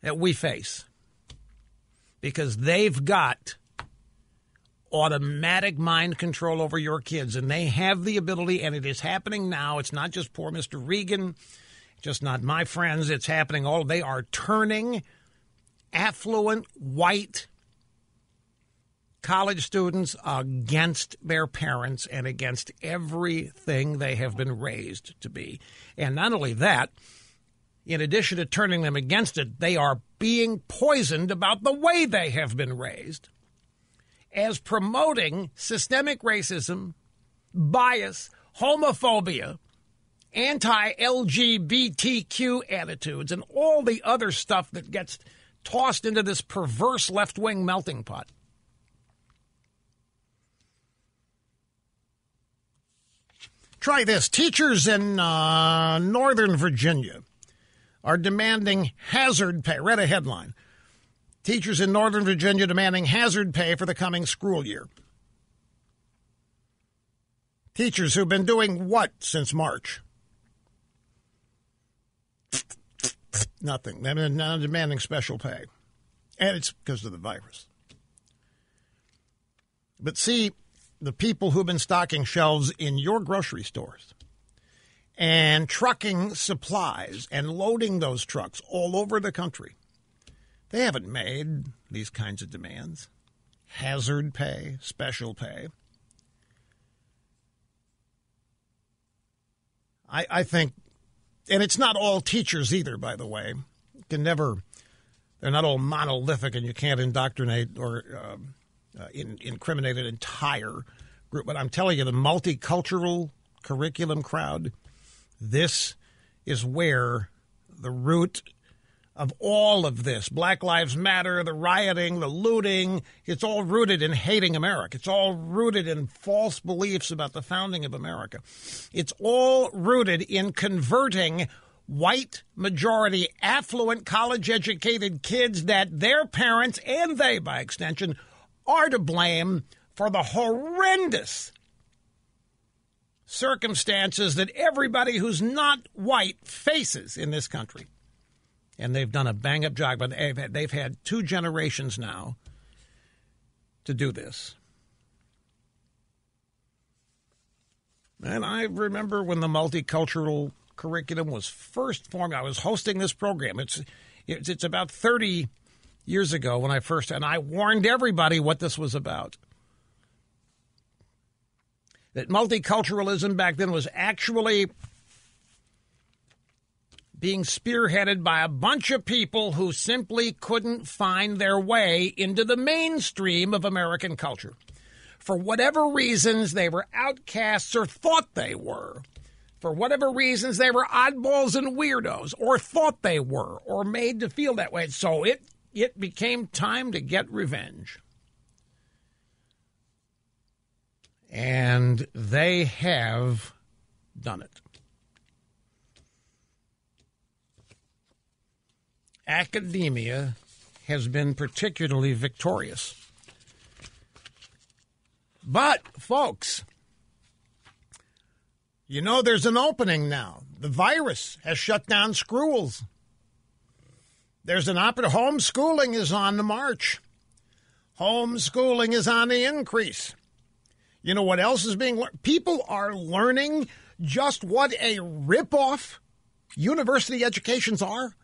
that we face because they've got automatic mind control over your kids and they have the ability and it is happening now. It's not just poor mr regan just not my friends. It's happening all they are turning affluent white college students against their parents and against everything they have been raised to be. And not only that in addition to turning them against it, they are being poisoned about the way they have been raised as promoting systemic racism, bias, homophobia, anti LGBTQ attitudes, and all the other stuff that gets tossed into this perverse left wing melting pot. Try this. Teachers in uh, Northern Virginia are demanding hazard pay. Read a headline. Teachers in Northern Virginia demanding hazard pay for the coming school year. Teachers who've been doing what since March? Nothing. They're now demanding special pay. And it's because of the virus. But see, the people who've been stocking shelves in your grocery stores and trucking supplies and loading those trucks all over the country. They haven't made these kinds of demands hazard pay, special pay. I, I think, and it's not all teachers either, by the way. You can never, they're not all monolithic and you can't indoctrinate or uh, uh, in, incriminate an entire group. But I'm telling you, the multicultural curriculum crowd this is where the root of all of this Black Lives Matter, the rioting, the looting it's all rooted in hating America. It's all rooted in false beliefs about the founding of America. It's all rooted in converting white majority, affluent, college educated kids that their parents and they, by extension, are to blame for the horrendous circumstances that everybody who's not white faces in this country. And they've done a bang up job, but they've had, they've had two generations now to do this. And I remember when the multicultural curriculum was first formed. I was hosting this program. It's it's, it's about 30 years ago when I first and I warned everybody what this was about. That multiculturalism back then was actually being spearheaded by a bunch of people who simply couldn't find their way into the mainstream of American culture. For whatever reasons, they were outcasts or thought they were. For whatever reasons, they were oddballs and weirdos, or thought they were, or made to feel that way. So it, it became time to get revenge. And they have done it. Academia has been particularly victorious. But, folks, you know there's an opening now. The virus has shut down schools. There's an opera. Homeschooling is on the march. Homeschooling is on the increase. You know what else is being learned? People are learning just what a ripoff university educations are.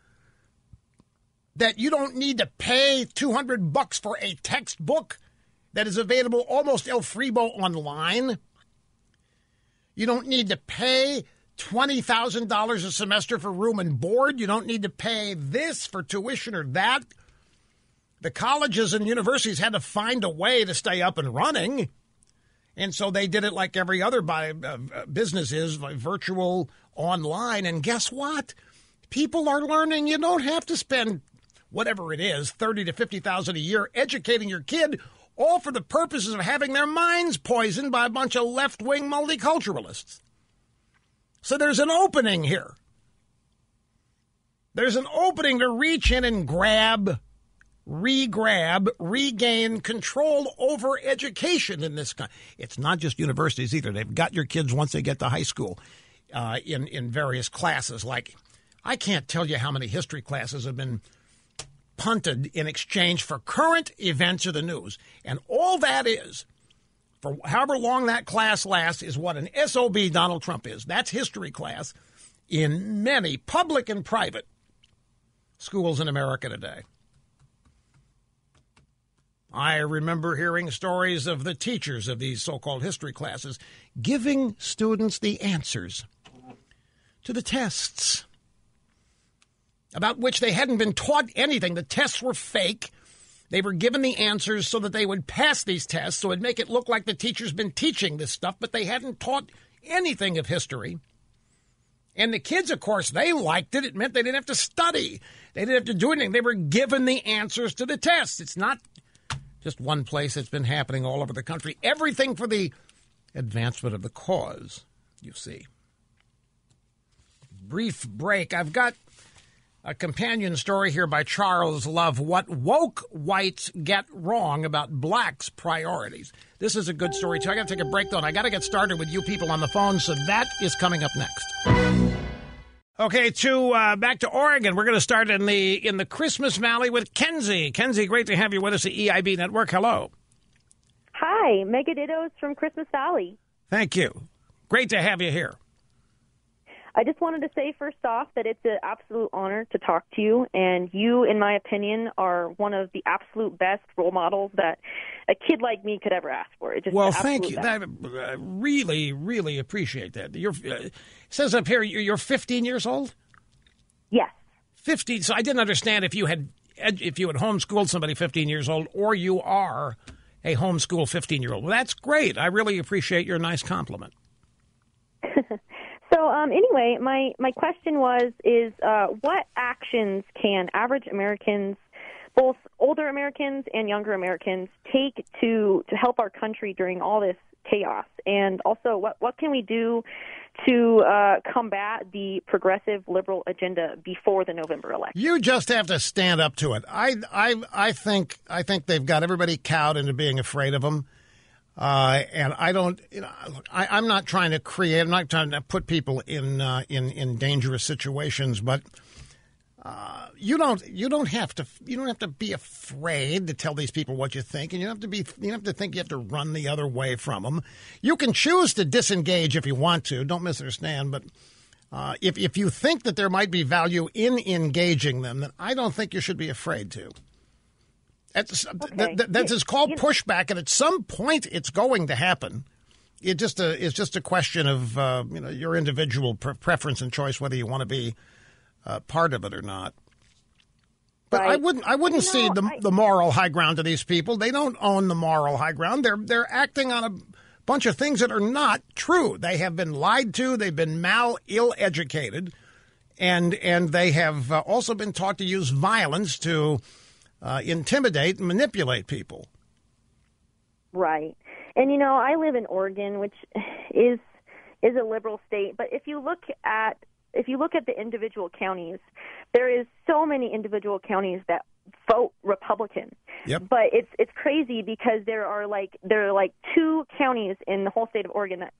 That you don't need to pay 200 bucks for a textbook that is available almost El Fribo online. You don't need to pay $20,000 a semester for room and board. You don't need to pay this for tuition or that. The colleges and universities had to find a way to stay up and running. And so they did it like every other uh, business is, virtual, online. And guess what? People are learning you don't have to spend whatever it is, 30 to 50,000 a year educating your kid all for the purposes of having their minds poisoned by a bunch of left wing multiculturalists. So there's an opening here. There's an opening to reach in and grab, re grab, regain control over education in this country. It's not just universities either. They've got your kids once they get to high school uh, in, in various classes. Like, I can't tell you how many history classes have been punted in exchange for current events of the news. And all that is, for however long that class lasts, is what an SOB Donald Trump is. That's history class in many public and private schools in America today. I remember hearing stories of the teachers of these so called history classes giving students the answers to the tests about which they hadn't been taught anything. The tests were fake. They were given the answers so that they would pass these tests, so it'd make it look like the teacher's been teaching this stuff, but they hadn't taught anything of history. And the kids, of course, they liked it. It meant they didn't have to study. They didn't have to do anything. They were given the answers to the tests. It's not just one place. It's been happening all over the country. Everything for the advancement of the cause, you see. Brief break. I've got a companion story here by Charles Love What Woke Whites Get Wrong About Blacks' Priorities. This is a good story, too. I got to take a break, though, and I got to get started with you people on the phone, so that is coming up next. Okay, to uh, back to Oregon. We're going to start in the in the Christmas Valley with Kenzie. Kenzie, great to have you with us at EIB Network. Hello. Hi, Megadittos from Christmas Valley. Thank you. Great to have you here. I just wanted to say first off that it's an absolute honor to talk to you, and you, in my opinion, are one of the absolute best role models that a kid like me could ever ask for. It just well, thank you. That, I really, really appreciate that. You're, uh, says up here you're 15 years old. Yes. 15. So I didn't understand if you had if you had homeschooled somebody 15 years old, or you are a homeschool 15 year old. Well, that's great. I really appreciate your nice compliment. [LAUGHS] So um, anyway, my my question was is uh, what actions can average Americans both older Americans and younger Americans take to to help our country during all this chaos? And also, what what can we do to uh, combat the progressive liberal agenda before the November election? You just have to stand up to it. I, I, I think, I think they've got everybody cowed into being afraid of them. Uh, and I don't, you know, I, I'm not trying to create, I'm not trying to put people in uh, in in dangerous situations, but uh, you don't you don't have to you don't have to be afraid to tell these people what you think, and you don't have to be you don't have to think you have to run the other way from them. You can choose to disengage if you want to. Don't misunderstand, but. Uh, if if you think that there might be value in engaging them, then I don't think you should be afraid to. That's Okay. that, that's it's called pushback, and at some point it's going to happen. It just a, it's just a question of uh, you know your individual pre- preference and choice whether you want to be uh, part of it or not. But I wouldn't I wouldn't see the the moral high ground to these people. They don't own the moral high ground. They're they're acting on a bunch of things that are not true. They have been lied to. They've been mal ill educated, and and they have uh, also been taught to use violence to uh, intimidate and manipulate people. Right. And you know, I live in Oregon, which [SIGHS] is is a liberal state, but if you look at if you look at the individual counties, there is so many individual counties that vote Republican. Yep. But it's it's crazy because there are like there are like two counties in the whole state of Oregon that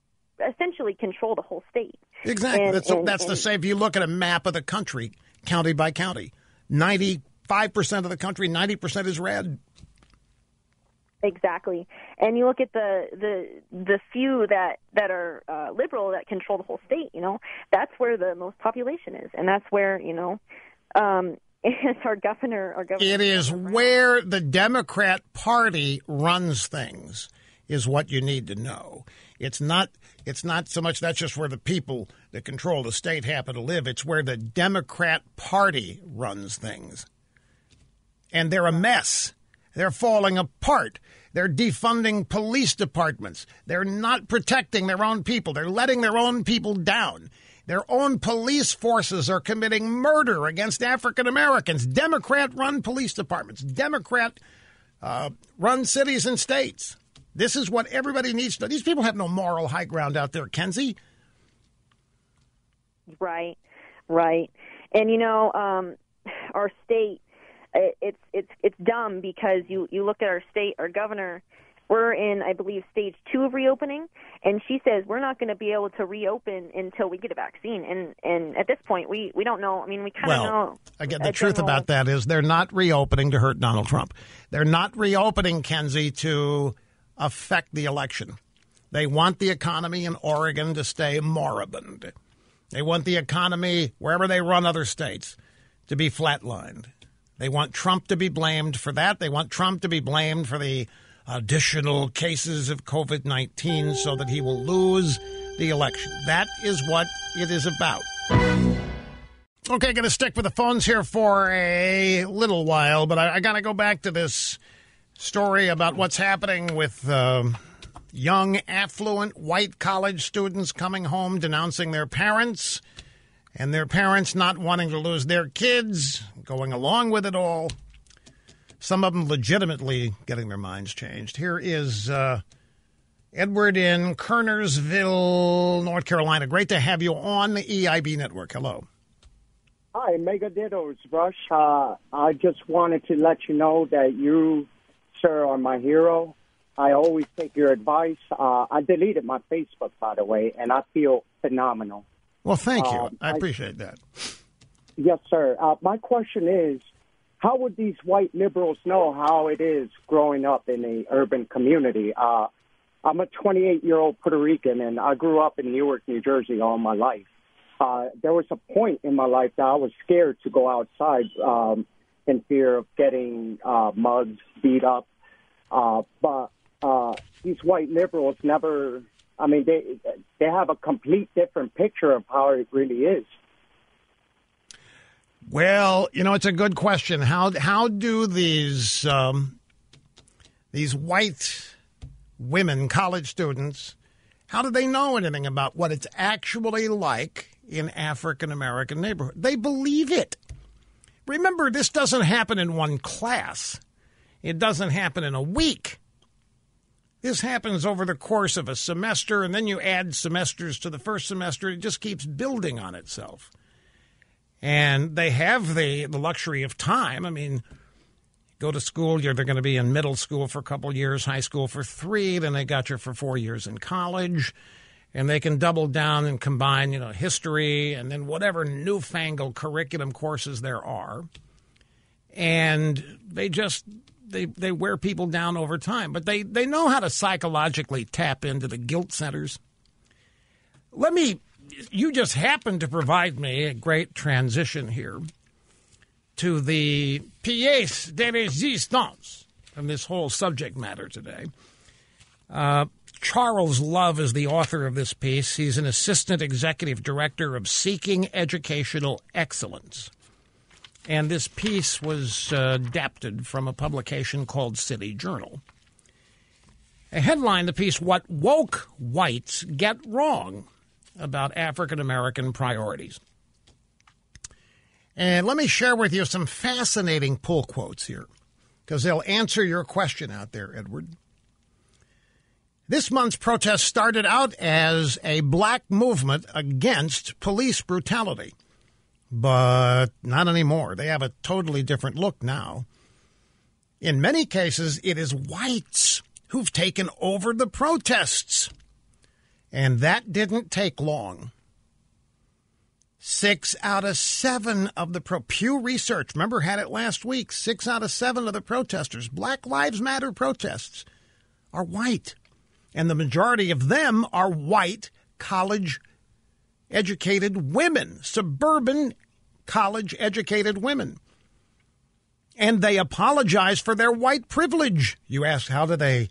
essentially control the whole state. Exactly. And- that's and- that's the same. If you look at a map of the country, county by county, ninety five percent of the country, ninety percent is red. Exactly, and you look at the the the few that that are uh, liberal that control the whole state. You know, that's where the most population is, and that's where you know, um, [LAUGHS] and our governor, our governor. It is where the Democrat Party runs things, is what you need to know. It's not. It's not so much that's just where the people that control the state happen to live. It's where the Democrat Party runs things, and they're a mess. They're falling apart. They're defunding police departments. They're not protecting their own people. They're letting their own people down. Their own police forces are committing murder against African Americans. Democrat run police departments, Democrat uh, run cities and states. This is what everybody needs to know. These people have no moral high ground out there, Kenzie. Right, right, and you know, um, our state. It- It's it's it's dumb because you you look at our state, our governor. We're in, I believe, stage two of reopening, and she says we're not going to be able to reopen until we get a vaccine. And and at this point, we we don't know. I mean, we kind of Well, know. again, the truth general- about that is they're not reopening to hurt Donald Trump. They're not reopening, Kenzie, to affect the election. They want the economy in Oregon to stay moribund. They want the economy, wherever they run other states, to be flatlined. They want Trump to be blamed for that. They want Trump to be blamed for the additional cases of COVID 19 so that he will lose the election. That is what it is about. Okay, going to stick with the phones here for a little while, but I, I got to go back to this story about what's happening with um, young, affluent, white college students coming home denouncing their parents and their parents not wanting to lose their kids, going along with it all. Some of them legitimately getting their minds changed. Here is uh, Edward in Kernersville, North Carolina. Great to have you on the EIB network. Hello. Hi, Mega Dittos, Rush. Uh, I just wanted to let you know that you, sir, are my hero. I always take your advice. Uh, I deleted my Facebook, by the way, and I feel phenomenal. Well, thank you. Um, I I- appreciate that. Yes, sir. Uh, my question is, how would these white liberals know how it is growing up in a urban community? Uh, I'm a 28 year old Puerto Rican, and I grew up in Newark, New Jersey, all my life. Uh, there was a point in my life that I was scared to go outside um, in fear of getting uh, mugged, beat up. Uh, but uh, these white liberals never. I mean, they they have a complete different picture of how it really is. Well, you know, it's a good question. How how do these um, these white women, college students, how do they know anything about what it's actually like in African American neighborhood? They believe it. remember, this doesn't happen in one class, it doesn't happen in a week. This happens over the course of a semester, and then you add semesters to the first semester. It just keeps building on itself. And they have the, the luxury of time. I mean, go to school, you're they're going to be in middle school for a couple years, high school for three, then they got you for four years in college. And they can double down and combine, you know, history and then whatever newfangled curriculum courses there are. And they just they they wear people down over time, but they they know how to psychologically tap into the guilt centers. Let me you just happened to provide me a great transition here to the pièce de résistance from this whole subject matter today. Uh, Charles Love is the author of this piece. He's an assistant executive director of Seeking Educational Excellence. And this piece was uh, adapted from a publication called City Journal. A headline the piece What Woke Whites Get Wrong About African American Priorities. And let me share with you some fascinating pull quotes here, because they'll answer your question out there, Edward. This month's protest started out as a black movement against police brutality but not anymore. They have a totally different look now. In many cases, it is whites who've taken over the protests. And that didn't take long. Six out of seven of the pro Pew Research, remember, had it last week. Six out of seven of the protesters, Black Lives Matter protests, are white. And the majority of them are white college educated women, suburban college educated women. And they apologize for their white privilege. You ask, how do they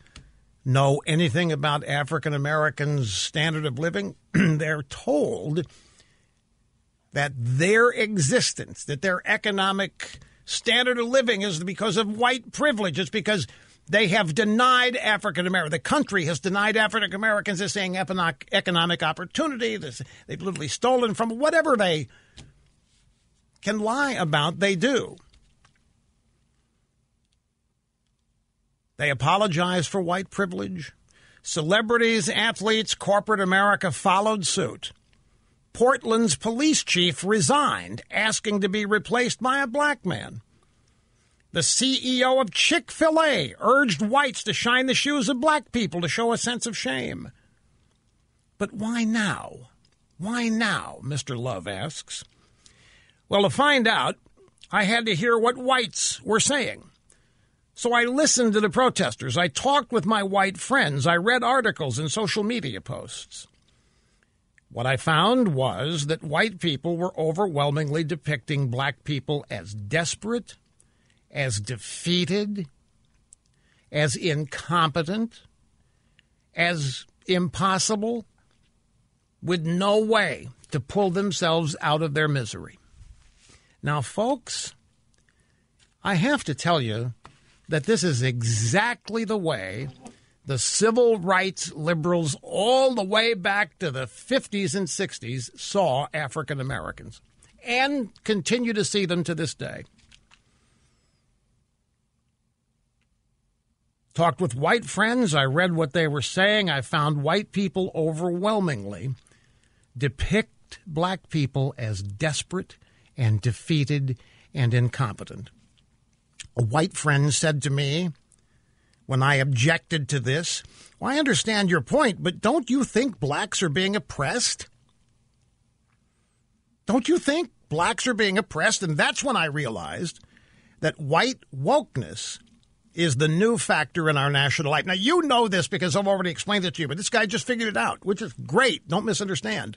know anything about African Americans' standard of living? [CLEARS THROAT] They're told that their existence, that their economic standard of living is because of white privilege. It's because they have denied African American. The country has denied African Americans this saying economic opportunity. This, they've literally stolen from whatever they can lie about, they do. They apologize for white privilege. Celebrities, athletes, corporate America followed suit. Portland's police chief resigned, asking to be replaced by a black man. The CEO of Chick fil A urged whites to shine the shoes of black people to show a sense of shame. But why now? Why now? Mr. Love asks. Well, to find out, I had to hear what whites were saying. So I listened to the protesters. I talked with my white friends. I read articles and social media posts. What I found was that white people were overwhelmingly depicting black people as desperate, as defeated, as incompetent, as impossible, with no way to pull themselves out of their misery. Now, folks, I have to tell you that this is exactly the way the civil rights liberals, all the way back to the 50s and 60s, saw African Americans and continue to see them to this day. Talked with white friends. I read what they were saying. I found white people overwhelmingly depict black people as desperate and defeated and incompetent. A white friend said to me when I objected to this, well, I understand your point, but don't you think blacks are being oppressed? Don't you think blacks are being oppressed? And that's when I realized that white wokeness is the new factor in our national life. Now, you know this because I've already explained it to you, but this guy just figured it out, which is great. Don't misunderstand.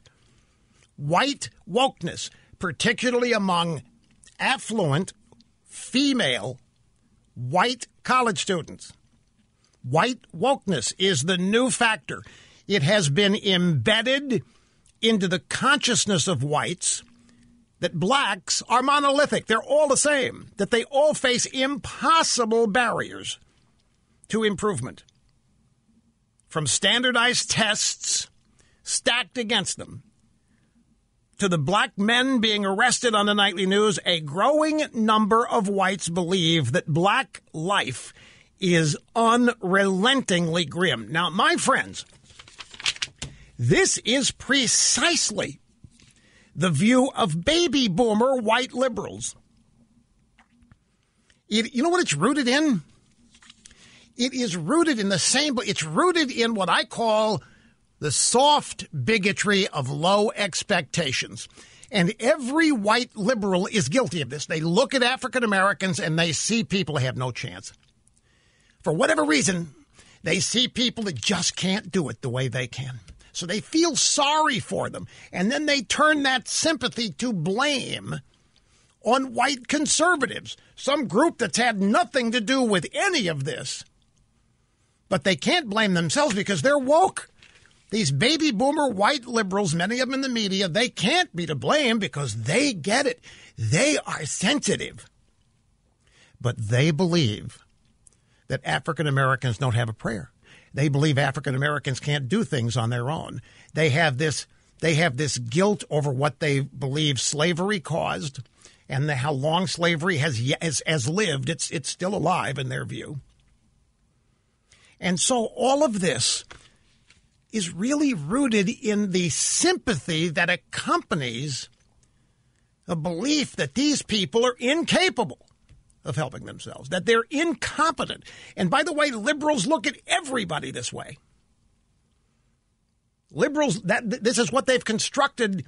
White wokeness particularly among affluent female white college students. White wokeness is the new factor. It has been embedded into the consciousness of whites that blacks are monolithic. They're all the same, that they all face impossible barriers to improvement. From standardized tests stacked against them to the black men being arrested on the nightly news, a growing number of whites believe that black life is unrelentingly grim. Now, my friends, this is precisely the view of baby boomer white liberals. It, you know what it's rooted in? It is rooted in the same, but it's rooted in what I call the soft bigotry of low expectations. And every white liberal is guilty of this. They look at African Americans and they see people have no chance. For whatever reason, they see people that just can't do it the way they can. So they feel sorry for them. And then they turn that sympathy to blame on white conservatives, some group that's had nothing to do with any of this. But they can't blame themselves because they're woke. These baby boomer white liberals, many of them in the media, they can't be to blame because they get it. They are sensitive. But they believe that African Americans don't have a prayer. They believe African Americans can't do things on their own. They have this they have this guilt over what they believe slavery caused and the, how long slavery has, has has lived. It's it's still alive in their view. And so all of this is really rooted in the sympathy that accompanies a belief that these people are incapable of helping themselves, that they're incompetent. And by the way, liberals look at everybody this way. Liberals, that this is what they've constructed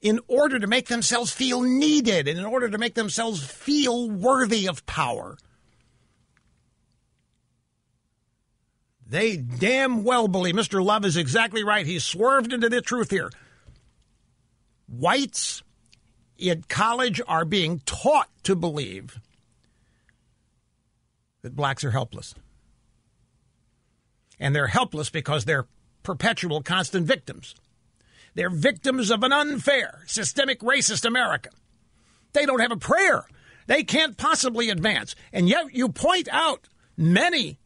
in order to make themselves feel needed and in order to make themselves feel worthy of power. They damn well believe Mr. Love is exactly right. He swerved into the truth here. Whites in college are being taught to believe that blacks are helpless. And they're helpless because they're perpetual, constant victims. They're victims of an unfair, systemic, racist America. They don't have a prayer. They can't possibly advance. And yet you point out many,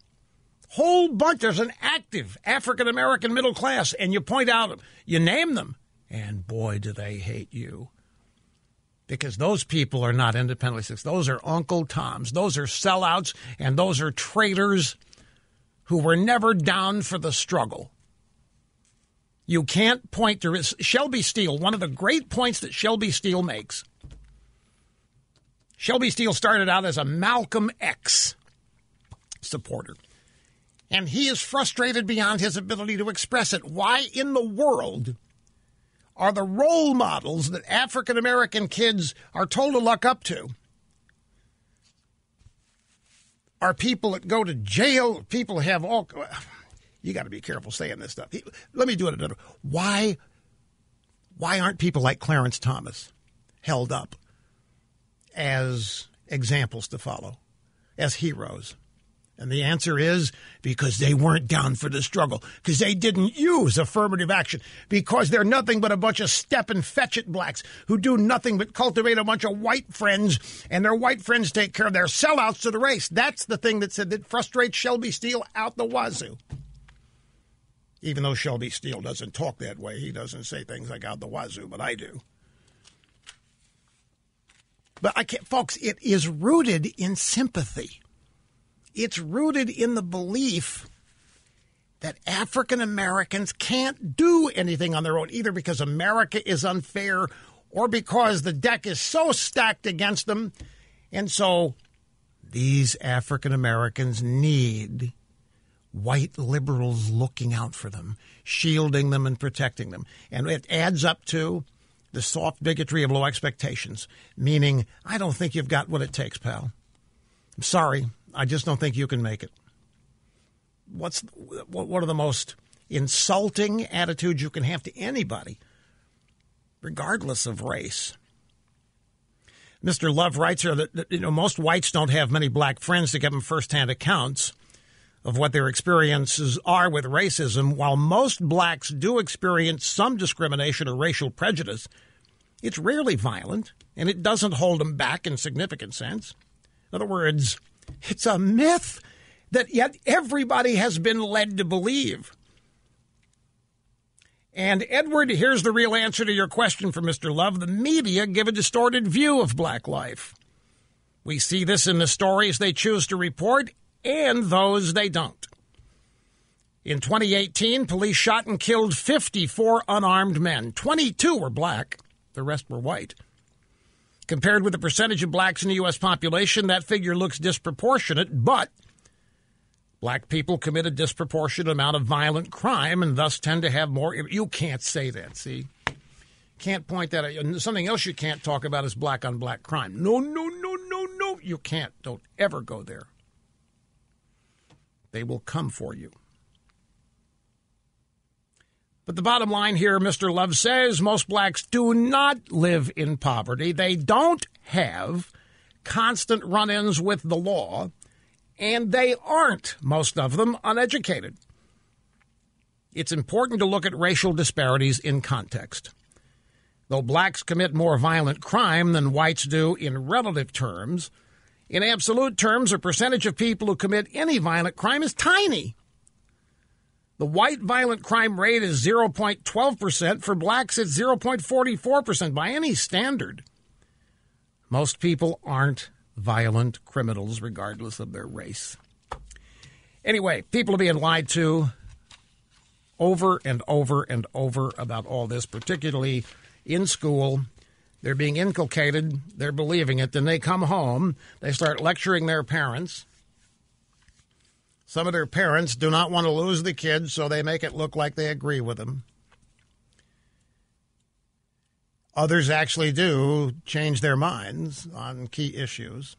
whole bunch, there's an active African American middle class, and you point out, them, you name them, and boy, do they hate you because those people are not independently successful. Those are Uncle Toms. Those are sellouts, and those are traitors who were never down for the struggle. You can't point to Shelby Steele. One of the great points that Shelby Steele makes. Shelby Steele started out as a Malcolm X supporter. And he is frustrated beyond his ability to express it. Why in the world are the role models that African American kids are told to look up to are people that go to jail, people have all. You got to be careful saying this stuff. Let me do it another. Why? Why aren't people like Clarence Thomas held up as examples to follow, as heroes? And the answer is because they weren't down for the struggle, because they didn't use affirmative action, because they're nothing but a bunch of step and fetch it blacks who do nothing but cultivate a bunch of white friends, and their white friends take care of their sellouts to the race. That's the thing that said that frustrates Shelby Steele out the wazoo. Even though Shelby Steele doesn't talk that way, he doesn't say things like out the wazoo, but I do. But I can't, folks, it is rooted in sympathy it's rooted in the belief that African Americans can't do anything on their own, either because America is unfair or because the deck is so stacked against them. And so these African Americans need white liberals looking out for them, shielding them and protecting them. And it adds up to the soft bigotry of low expectations, meaning, I don't think you've got what it takes, pal. I'm sorry. I just don't think you can make it. What's what are the most insulting attitudes you can have to anybody, regardless of race? Mr. Love writes here that, that you know most whites don't have many black friends to give them firsthand accounts of what their experiences are with racism. While most blacks do experience some discrimination or racial prejudice, it's rarely violent and it doesn't hold them back in significant sense. In other words, it's a myth that yet everybody has been led to believe. And Edward, here's the real answer to your question for Mr. Love. The media give a distorted view of black life. We see this in the stories they choose to report and those they don't. In 2018, police shot and killed 54 unarmed men. 22 were black, the rest were white. Compared with the percentage of blacks in the U.S. population, that figure looks disproportionate, but black people commit a disproportionate amount of violent crime and thus tend to have more. You can't say that, see? Can't point that out. Something else you can't talk about is black on black crime. No, no, no, no, no. You can't. Don't ever go there. They will come for you. But the bottom line here, Mr. Love says most blacks do not live in poverty. They don't have constant run ins with the law, and they aren't, most of them, uneducated. It's important to look at racial disparities in context. Though blacks commit more violent crime than whites do in relative terms, in absolute terms, the percentage of people who commit any violent crime is tiny. The white violent crime rate is 0.12%. For blacks, it's 0.44% by any standard. Most people aren't violent criminals, regardless of their race. Anyway, people are being lied to over and over and over about all this, particularly in school. They're being inculcated, they're believing it, then they come home, they start lecturing their parents some of their parents do not want to lose the kids, so they make it look like they agree with them. Others actually do change their minds on key issues.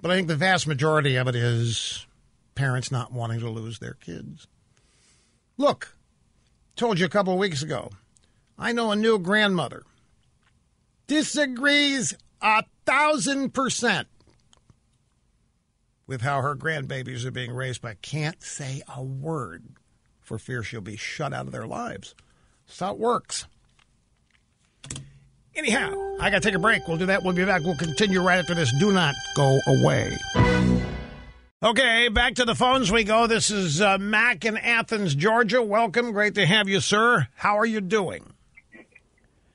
But I think the vast majority of it is parents not wanting to lose their kids. Look, told you a couple of weeks ago, I know a new grandmother disagrees a thousand percent with how her grandbabies are being raised, but can't say a word for fear she'll be shut out of their lives. That's how it works. Anyhow, I got to take a break. We'll do that. We'll be back. We'll continue right after this. Do not go away. Okay, back to the phones we go. This is uh, Mac in Athens, Georgia. Welcome. Great to have you, sir. How are you doing?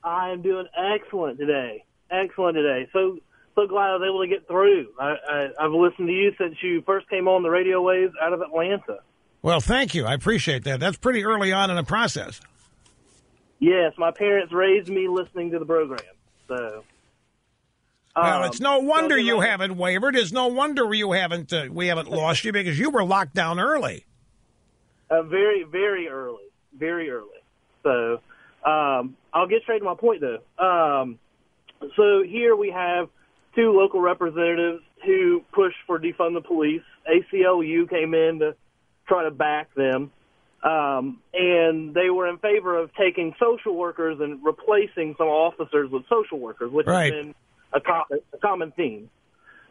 I am doing excellent today. Excellent today. So, so glad I was able to get through. I, I, I've listened to you since you first came on the radio waves out of Atlanta. Well, thank you. I appreciate that. That's pretty early on in the process. Yes, my parents raised me listening to the program. So, well, um, it's no wonder you I- haven't wavered. It's no wonder you haven't uh, we haven't lost you because you were locked down early. Uh, very, very early, very early. So, um, I'll get straight to my point though. Um, so here we have two local representatives who pushed for defund the police. ACLU came in to try to back them. Um, and they were in favor of taking social workers and replacing some officers with social workers, which Right. has been a, co- a common theme.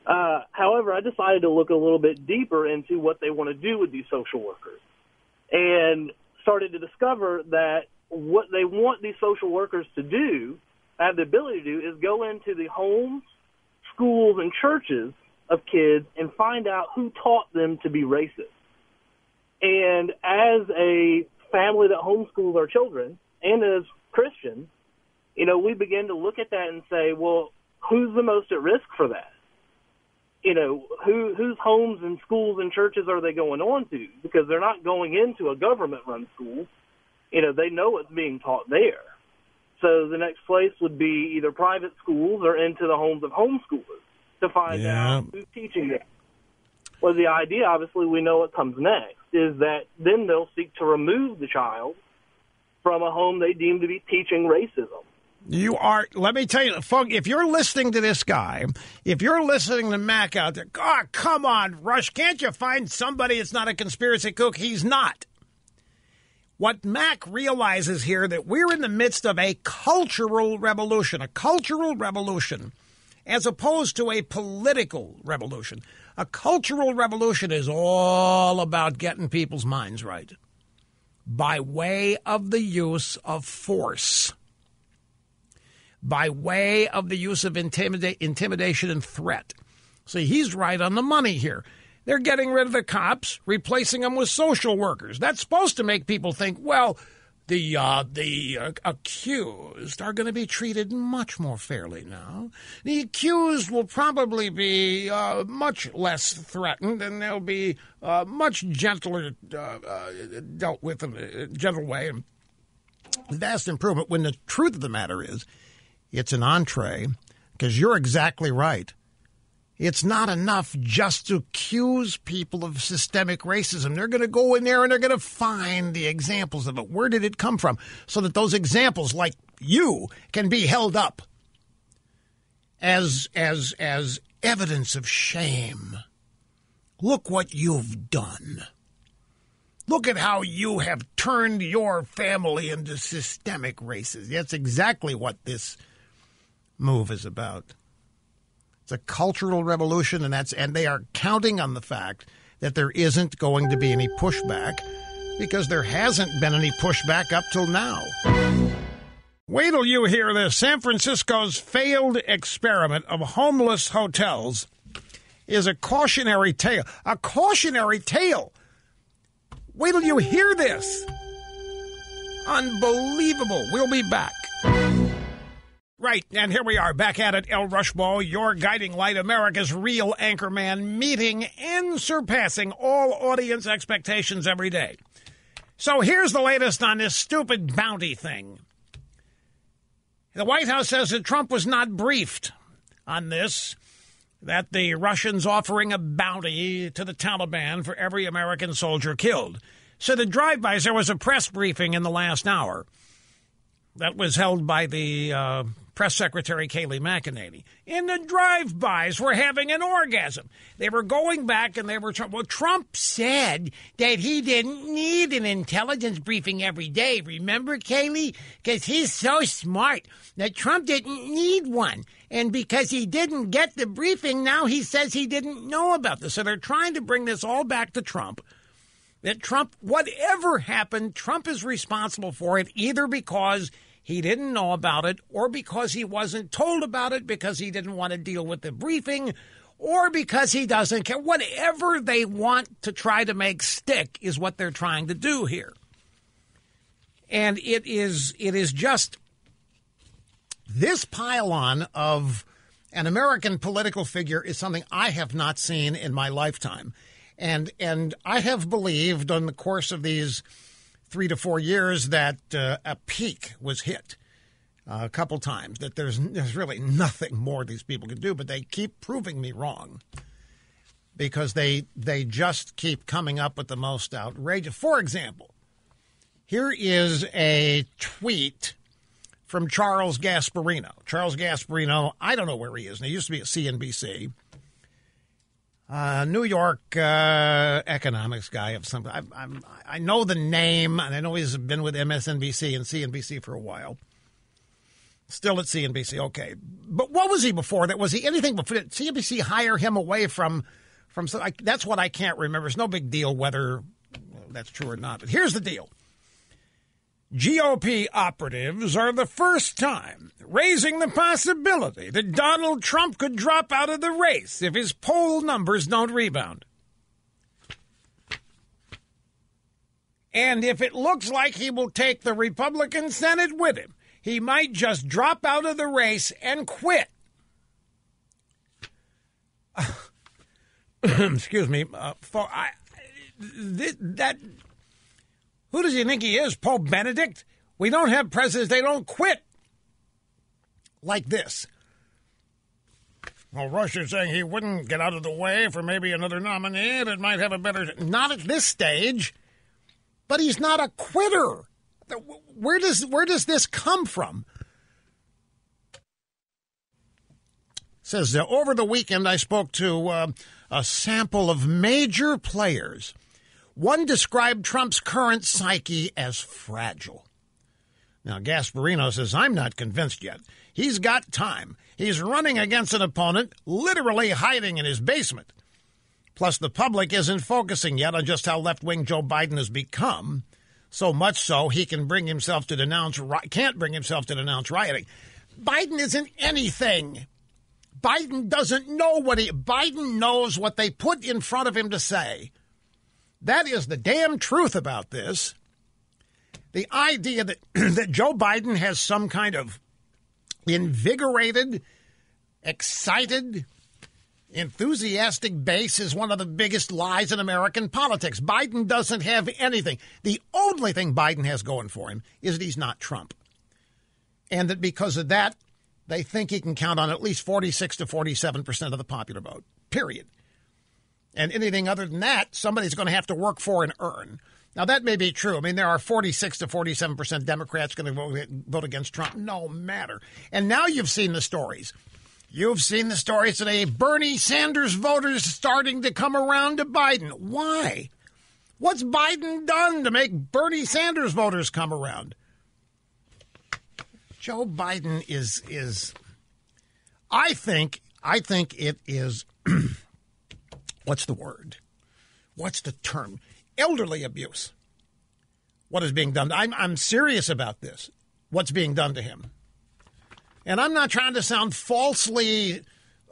Uh, however, I decided to look a little bit deeper into what they want to do with these social workers and started to discover that what they want these social workers to do, have the ability to do, is go into the homes, schools, and churches of kids and find out who taught them to be racist. And as a family that homeschools our children, and as Christians, you know, we begin to look at that and say, well, who's the most at risk for that? You know, who whose homes and schools and churches are they going on to? Because they're not going into a government run school. You know, they know what's being taught there. So the next place would be either private schools or into the homes of homeschoolers to find Yeah. out who's teaching them. Well, the idea, obviously, we know what comes next, is that then they'll seek to remove the child from a home they deem to be teaching racism. You are. Let me tell you, folks. If you're listening to this guy, if you're listening to Mac out there, God, come on, Rush. Can't you find somebody that's not a conspiracy cook? He's not. What Mac realizes here that we're in the midst of a cultural revolution, a cultural revolution, as opposed to a political revolution. A cultural revolution is all about getting people's minds right by way of the use of force by way of the use of intimida- intimidation and threat. See, he's right on the money here. They're getting rid of the cops, replacing them with social workers. That's supposed to make people think, well, the uh, the uh, accused are going to be treated much more fairly now. The accused will probably be uh, much less threatened, and they'll be uh, much gentler uh, uh, dealt with in a gentle way. And vast improvement. When the truth of the matter is, it's an entree. Because you're exactly right. It's not enough just to accuse people of systemic racism. They're going to go in there and they're going to find the examples of it. Where did it come from? So that those examples, like you, can be held up as as as evidence of shame. Look what you've done. Look at how you have turned your family into systemic racists. That's exactly what this move is about. It's a cultural revolution, and that's and they are counting on the fact that there isn't going to be any pushback because there hasn't been any pushback up till now. Wait till you hear this. San Francisco's failed experiment of homeless hotels is a cautionary tale. A cautionary tale. Wait till you hear this. Unbelievable. We'll be back. Right, and here we are back at it. El Rushbo, your guiding light, America's real anchorman, meeting and surpassing all audience expectations every day. So here's the latest on this stupid bounty thing. The White House says that Trump was not briefed on this, that the Russians offering a bounty to the Taliban for every American soldier killed. So the drive-bys, there was a press briefing in the last hour that was held by the uh, press secretary Kayleigh McEnany. In the drive-bys, were having an orgasm. They were going back and they were well. Trump said that he didn't need an intelligence briefing every day. Remember, Kayleigh, because he's so smart that Trump didn't need one. And because he didn't get the briefing, now he says he didn't know about this. So they're trying to bring this all back to Trump that Trump, whatever happened, Trump is responsible for it either because he didn't know about it or because he wasn't told about it because he didn't want to deal with the briefing or because he doesn't care. Whatever they want to try to make stick is what they're trying to do here. And it is it is just this pile-on of an American political figure is something I have not seen in my lifetime. And and I have believed on the course of these three to four years that uh, a peak was hit uh, a couple times. That there's there's really nothing more these people can do, but they keep proving me wrong because they they just keep coming up with the most outrageous. For example, here is a tweet from Charles Gasparino. Charles Gasparino, I don't know where he is. And he used to be at CNBC uh, New York uh, economics guy of some. I, I'm, I know the name, and I know he's been with MSNBC and CNBC for a while. Still at CNBC, okay. But what was he before that? Was he anything before? Did CNBC hire him away from from? That's what I can't remember. It's no big deal whether that's true or not. But here's the deal: GOP operatives are the first time raising the possibility that Donald Trump could drop out of the race if his poll numbers don't rebound. And if it looks like he will take the Republican Senate with him, he might just drop out of the race and quit. [COUGHS] Excuse me. Uh, for I, th- that who does he think he is, Pope Benedict? We don't have presidents, they don't quit like this. Well, Rush is saying he wouldn't get out of the way for maybe another nominee that might have a better. Not at this stage, but he's not a quitter. Where does where does this come from? Says uh, over the weekend I spoke to uh, a sample of major players one described Trump's current psyche as fragile. Now, Gasparino says, I'm not convinced yet. He's got time. He's running against an opponent literally hiding in his basement. Plus, the public isn't focusing yet on just how left wing Joe Biden has become. So much so, he can bring himself to denounce, can't bring himself to denounce rioting. Biden isn't anything. Biden doesn't know what he Biden knows what they put in front of him to say. That is the damn truth about this. The idea that [CLEARS THROAT] that Joe Biden has some kind of invigorated, excited, enthusiastic base is one of the biggest lies in American politics. Biden doesn't have anything. The only thing Biden has going for him is that he's not Trump. And that because of that, they think he can count on at least 46 to 47% of the popular vote, period. And anything other than that, somebody's going to have to work for and earn. Now, that may be true. I mean, there are 46 to 47% Democrats going to vote, vote against Trump, no matter. And now you've seen the stories. You've seen the stories today. Bernie Sanders voters starting to come around to Biden. Why? What's Biden done to make Bernie Sanders voters come around? Joe Biden is is I think I think it is [CLEARS THROAT] what's the word? What's the term? Elderly abuse. What is being done? I'm I'm serious about this. What's being done to him? And I'm not trying to sound falsely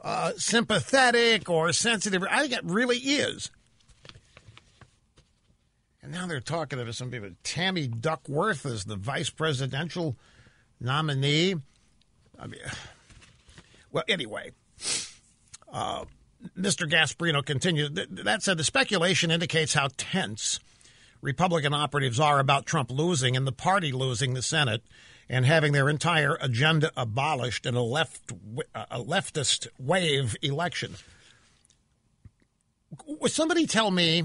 uh, sympathetic or sensitive. I think it really is. And now they're talking to some people. Tammy Duckworth is the vice presidential nominee. I mean, [SIGHS] well, anyway, uh, Mr. Gasparino continues. That said, the speculation indicates how tense Republican operatives are about Trump losing and the party losing the Senate and having their entire agenda abolished in a left a leftist wave election. Would somebody tell me,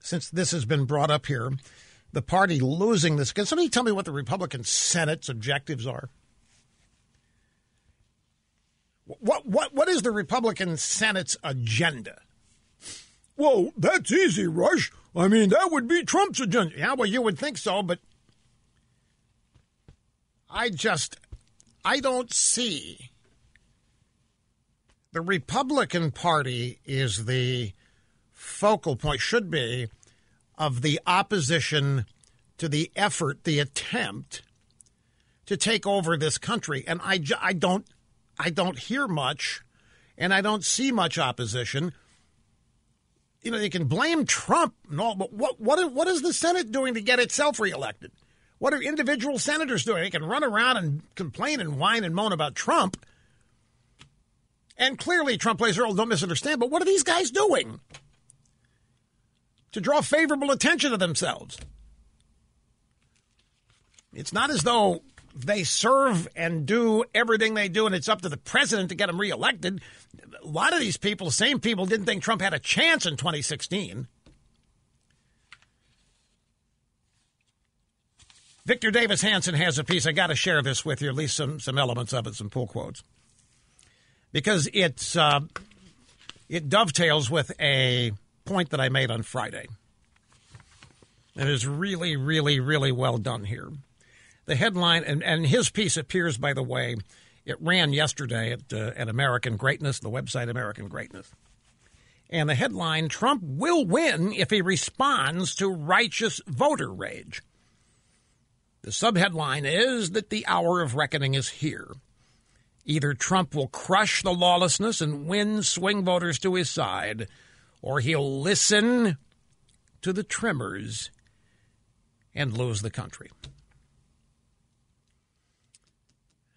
since this has been brought up here, the party losing this. Can somebody tell me what the Republican Senate's objectives are? What what what is the Republican Senate's agenda? Well, that's easy, Rush. I mean, that would be Trump's agenda. Yeah, well, you would think so, but I just I don't see the Republican Party is the focal point should be of the opposition to the effort, the attempt to take over this country. And I, I don't, I don't hear much, and I don't see much opposition. You know, they can blame Trump and all, but what, what, what is the Senate doing to get itself reelected? What are individual senators doing? They can run around and complain and whine and moan about Trump. And clearly, Trump plays a role. Don't misunderstand. But what are these guys doing? to draw favorable attention to themselves. It's not as though they serve and do everything they do, and it's up to the president to get them reelected. A lot of these people, the same people, didn't think Trump had a chance in 2016. Victor Davis Hanson has a piece. I got to share this with you, at least some, some elements of it, some pull quotes, because it's uh, it dovetails with a point that I made on Friday. It is really, really, really well done here. The headline, and, and his piece appears, by the way, it ran yesterday at, uh, at American Greatness, the website American Greatness. And the headline Trump will win if he responds to righteous voter rage. The subheadline is that the hour of reckoning is here. Either Trump will crush the lawlessness and win swing voters to his side, or he'll listen to the tremors and lose the country.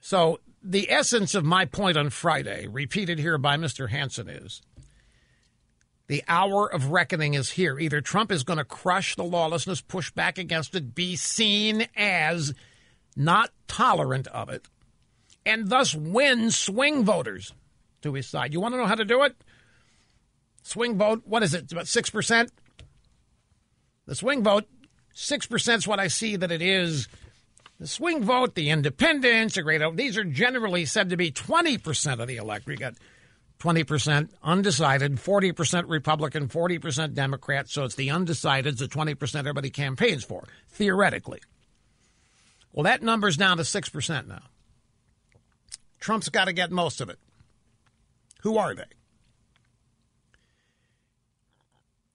So, the essence of my point on Friday, repeated here by Mr. Hanson, is the hour of reckoning is here. Either Trump is going to crush the lawlessness, push back against it, be seen as not tolerant of it, and thus win swing voters to his side. You want to know how to do it? Swing vote, what is it? It's about 6%? The swing vote, 6% is what I see that it is. The swing vote, the independents, the great, these are generally said to be 20% of the electorate. You got 20% undecided, 40% Republican, 40% Democrat. So it's the undecideds, the 20% everybody campaigns for, theoretically. Well, that number's down to 6% now. Trump's got to get most of it. Who are they?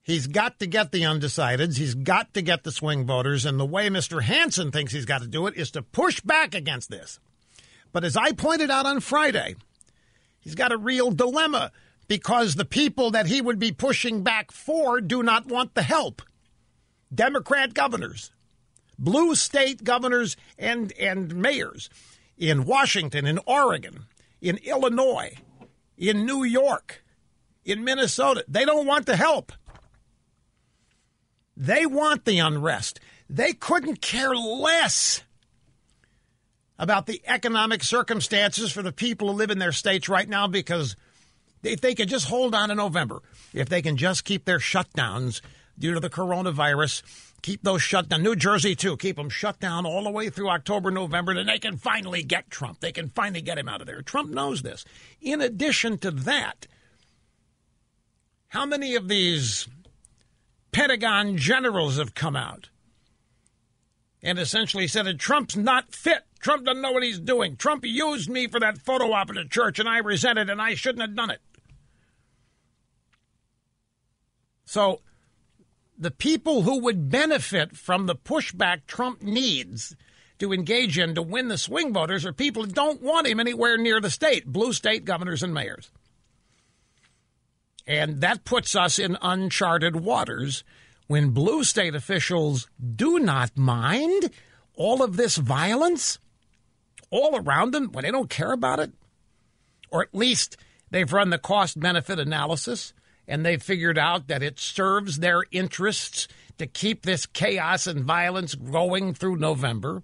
He's got to get the undecideds. He's got to get the swing voters. And the way Mr. Hanson thinks he's got to do it is to push back against this. But as I pointed out on Friday, He's got a real dilemma because the people that he would be pushing back for do not want the help. Democrat governors, blue state governors and, and mayors in Washington, in Oregon, in Illinois, in New York, in Minnesota. They don't want the help. They want the unrest. They couldn't care less about the economic circumstances for the people who live in their states right now because if they could just hold on to November, if they can just keep their shutdowns due to the coronavirus, keep those shut down. New Jersey, too, keep them shut down all the way through October, November, then they can finally get Trump. They can finally get him out of there. Trump knows this. In addition to that, how many of these Pentagon generals have come out and essentially said that Trump's not fit? Trump doesn't know what he's doing. Trump used me for that photo op at the church, and I resent it, and I shouldn't have done it. So, the people who would benefit from the pushback Trump needs to engage in to win the swing voters are people who don't want him anywhere near the state, blue state governors and mayors. And that puts us in uncharted waters when blue state officials do not mind all of this violence all around them when they don't care about it. Or at least they've run the cost benefit analysis and they've figured out that it serves their interests to keep this chaos and violence going through November.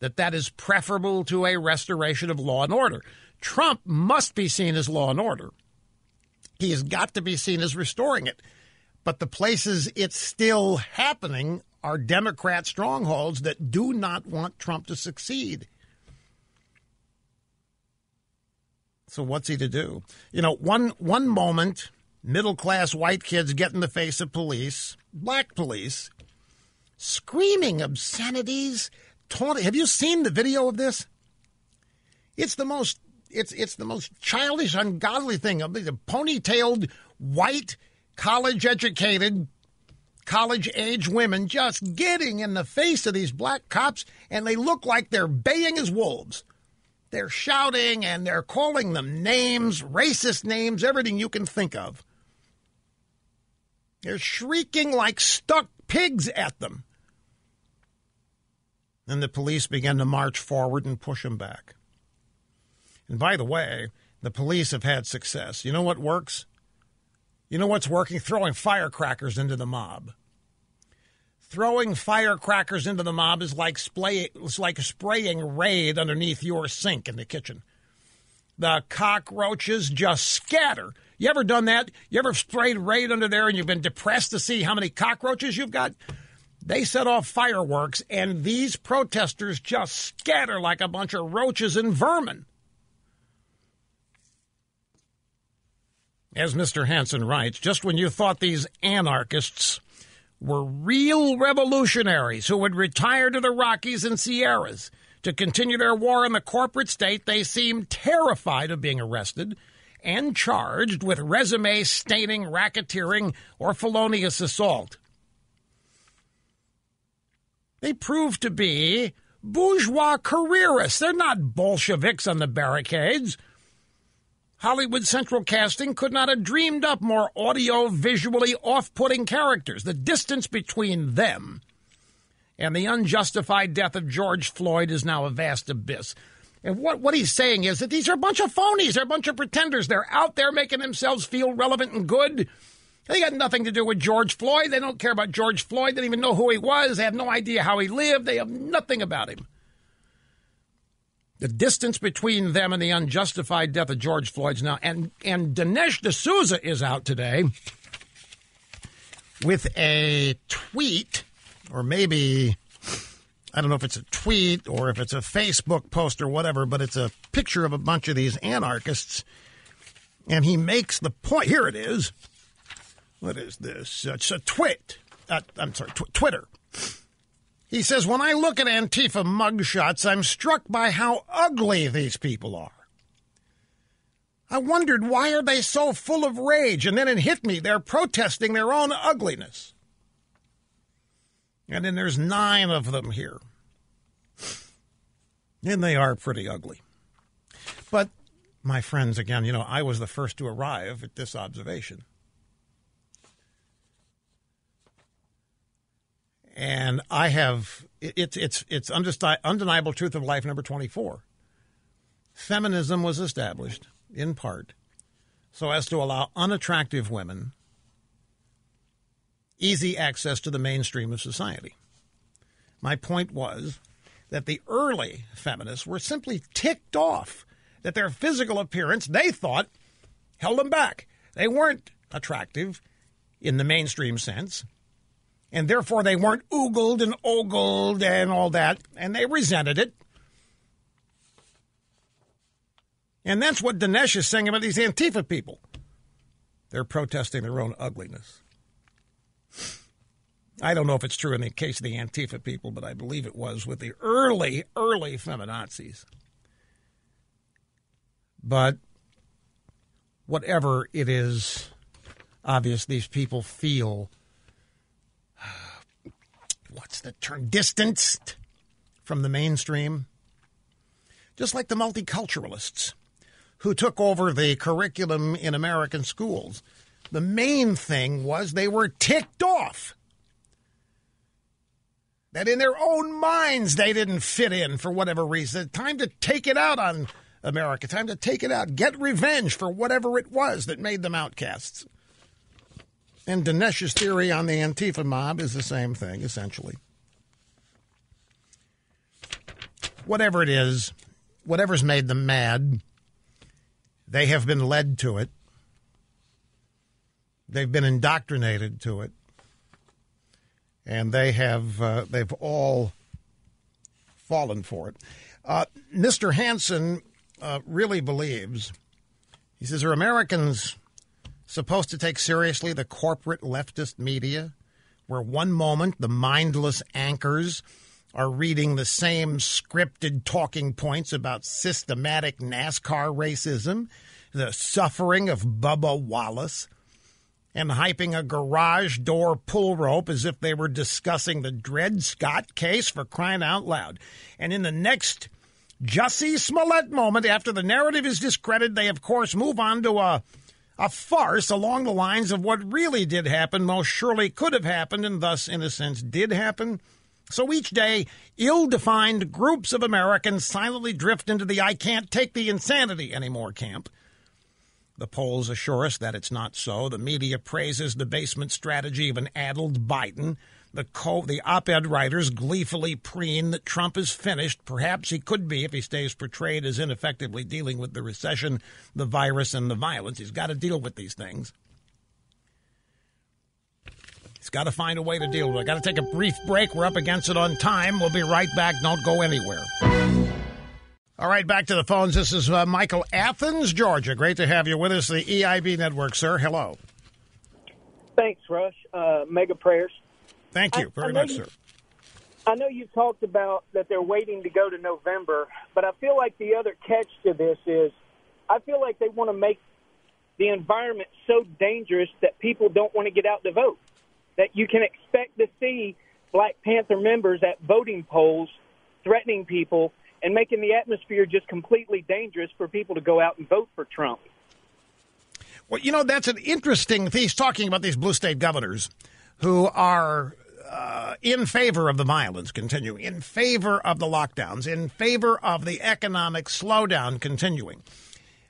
That that is preferable to a restoration of law and order. Trump must be seen as law and order. He has got to be seen as restoring it. But the places it's still happening are Democrat strongholds that do not want Trump to succeed. So what's he to do? You know, one one moment, middle class white kids get in the face of police, black police, screaming obscenities, taunting. Have you seen the video of this? It's the most it's it's the most childish, ungodly thing. A ponytailed, white, college educated, college age women just getting in the face of these black cops, and they look like they're baying as wolves. They're shouting and they're calling them names, racist names, everything you can think of. They're shrieking like stuck pigs at them. And the police began to march forward and push them back. And by the way, the police have had success. You know what works? You know what's working? Throwing firecrackers into the mob. Throwing firecrackers into the mob is like, splay, it's like spraying Raid underneath your sink in the kitchen. The cockroaches just scatter. You ever done that? You ever sprayed Raid under there and you've been depressed to see how many cockroaches you've got? They set off fireworks, and these protesters just scatter like a bunch of roaches and vermin. As Mr. Hanson writes, just when you thought these anarchists were real revolutionaries who would retire to the Rockies and Sierras to continue their war in the corporate state, they seemed terrified of being arrested and charged with resume staining, racketeering, or felonious assault. They prove to be bourgeois careerists. They're not Bolsheviks on the barricades. Hollywood Central Casting could not have dreamed up more audio visually off putting characters. The distance between them and the unjustified death of George Floyd is now a vast abyss. And what, what he's saying is that these are a bunch of phonies. They're a bunch of pretenders. They're out there making themselves feel relevant and good. They got nothing to do with George Floyd. They don't care about George Floyd. They don't even know who he was. They have no idea how he lived. They have nothing about him. The distance between them and the unjustified death of George Floyd's now. And, and Dinesh D'Souza is out today with a tweet, or maybe, I don't know if it's a tweet or if it's a Facebook post or whatever, but it's a picture of a bunch of these anarchists. And he makes the point. Here it is. What is this? It's a tweet. Uh, I'm sorry, tw- Twitter. He says, When I look at Antifa mugshots, I'm struck by how ugly these people are. I wondered why are they so full of rage, and then it hit me they're protesting their own ugliness. And then there's nine of them here. And they are pretty ugly. But, my friends, again, you know, I was the first to arrive at this observation. And I have it's it's it's undeniable truth of life number 24. Feminism was established in part so as to allow unattractive women easy access to the mainstream of society. My point was that the early feminists were simply ticked off that their physical appearance, they thought, held them back. They weren't attractive in the mainstream sense, and therefore they weren't oogled and ogled and all that, and they resented it. And that's what Dinesh is saying about these Antifa people. They're protesting their own ugliness. I don't know if it's true in the case of the Antifa people, but I believe it was with the early, early feminazis. But whatever it is, obvious these people feel what's the term distanced from the mainstream just like the multiculturalists who took over the curriculum in American schools the main thing was they were ticked off that in their own minds they didn't fit in for whatever reason. Time to take it out on America. Time to take it out. Get revenge for whatever it was that made them outcasts. And Dinesh's theory on the Antifa mob is the same thing, essentially. Whatever it is, whatever's made them mad, they have been led to it. They've been indoctrinated to it and they have uh, they've all fallen for it. Uh, Mr. Hanson uh, really believes. He says, "Are Americans supposed to take seriously the corporate leftist media, where one moment the mindless anchors?" Are reading the same scripted talking points about systematic NASCAR racism, the suffering of Bubba Wallace, and hyping a garage door pull rope as if they were discussing the Dred Scott case for crying out loud. And in the next Jussie Smollett moment, after the narrative is discredited, they of course move on to a a farce along the lines of what really did happen, most surely could have happened, and thus, in a sense, did happen. So each day, ill defined groups of Americans silently drift into the I can't take the insanity anymore camp. The polls assure us that it's not so. The media praises the basement strategy of an addled Biden. The, co- the op-ed writers gleefully preen that Trump is finished. Perhaps he could be if he stays portrayed as ineffectively dealing with the recession, the virus, and the violence. He's got to deal with these things. He's got to find a way to deal with it. Got to take a brief break. We're up against it on time. We'll be right back. Don't go anywhere. All right, back to the phones. This is uh, Michael Athens, Georgia. Great to have you with us, the EIB network, sir. Hello. Thanks, Rush. Uh, mega prayers. Thank you very much, you, sir. I know you talked about that they're waiting to go to November, but I feel like the other catch to this is I feel like they want to make the environment so dangerous that people don't want to get out to vote. That you can expect to see Black Panther members at voting polls threatening people and making the atmosphere just completely dangerous for people to go out and vote for Trump. Well, you know, that's an interesting thing. He's talking about these blue state governors who are uh, in favor of the violence continuing, in favor of the lockdowns, in favor of the economic slowdown continuing.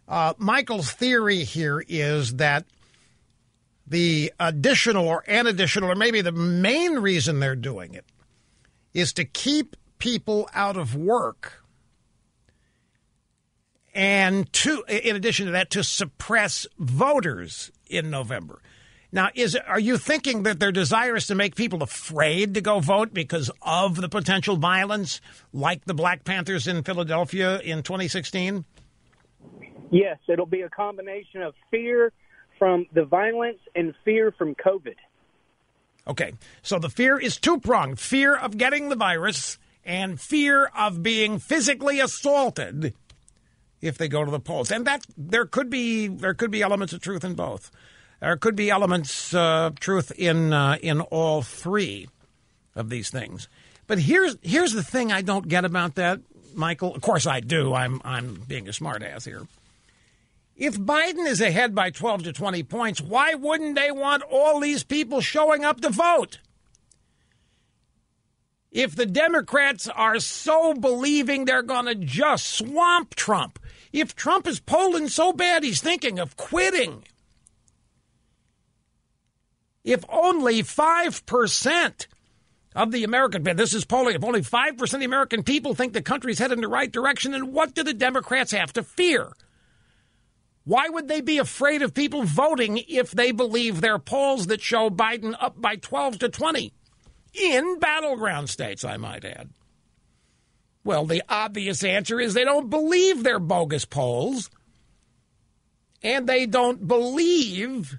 Uh, Michael's theory here is that the additional or an additional, or maybe the main reason they're doing it, is to keep people out of work and to in addition to that to suppress voters in November. Now, is are you thinking that they're desirous to make people afraid to go vote because of the potential violence, like the Black Panthers in Philadelphia in 2016? Yes, it'll be a combination of fear from the violence and fear from COVID. Okay, so the fear is two pronged: fear of getting the virus and fear of being physically assaulted if they go to the polls. And that there could be there could be elements of truth in both. There could be elements of uh, truth in uh, in all three of these things. But here's here's the thing I don't get about that, Michael? Of course I do. I'm I'm being a smartass here. If Biden is ahead by 12 to 20 points, why wouldn't they want all these people showing up to vote? If the Democrats are so believing they're going to just swamp Trump, if Trump is polling so bad he's thinking of quitting, if only 5% of the American, this is polling, if only 5% of the American people think the country's headed in the right direction, then what do the Democrats have to fear? Why would they be afraid of people voting if they believe their polls that show Biden up by 12 to 20? In battleground states, I might add. Well, the obvious answer is they don't believe their bogus polls, and they don't believe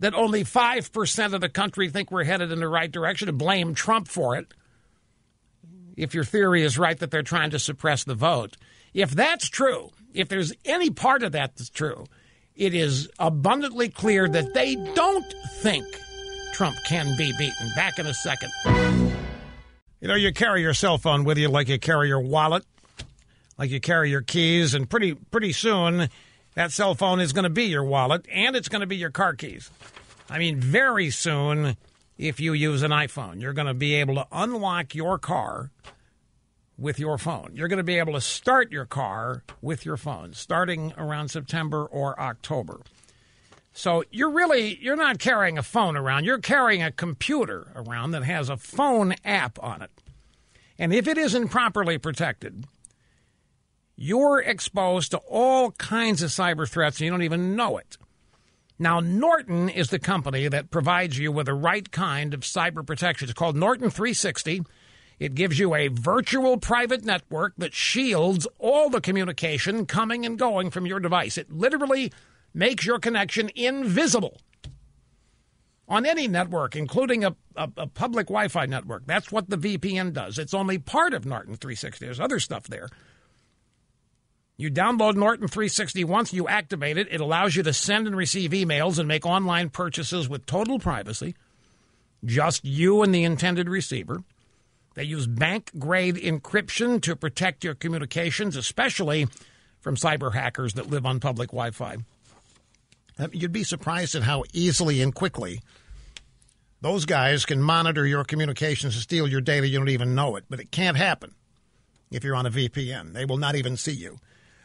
that only 5% of the country think we're headed in the right direction and blame Trump for it. If your theory is right that they're trying to suppress the vote. If that's true, if there's any part of that that's true, it is abundantly clear that they don't think Trump can be beaten. Back in a second. You know, you carry your cell phone with you like you carry your wallet, like you carry your keys, and pretty pretty soon that cell phone is going to be your wallet and it's going to be your car keys. I mean, very soon, if you use an iPhone, you're going to be able to unlock your car with your phone. You're going to be able to start your car with your phone starting around September or October. So you're really you're not carrying a phone around. You're carrying a computer around that has a phone app on it. And if it isn't properly protected, you're exposed to all kinds of cyber threats and you don't even know it. Now, Norton is the company that provides you with the right kind of cyber protection. It's called Norton 360. It gives you a virtual private network that shields all the communication coming and going from your device. It literally makes your connection invisible on any network, including a, a, a public Wi Fi network. That's what the VPN does. It's only part of Norton 360. There's other stuff there. You download Norton 360 once you activate it. It allows you to send and receive emails and make online purchases with total privacy. Just you and the intended receiver. They use bank grade encryption to protect your communications, especially from cyber hackers that live on public Wi Fi. Uh, you'd be surprised at how easily and quickly those guys can monitor your communications and steal your data. You don't even know it, but it can't happen if you're on a VPN. They will not even see you.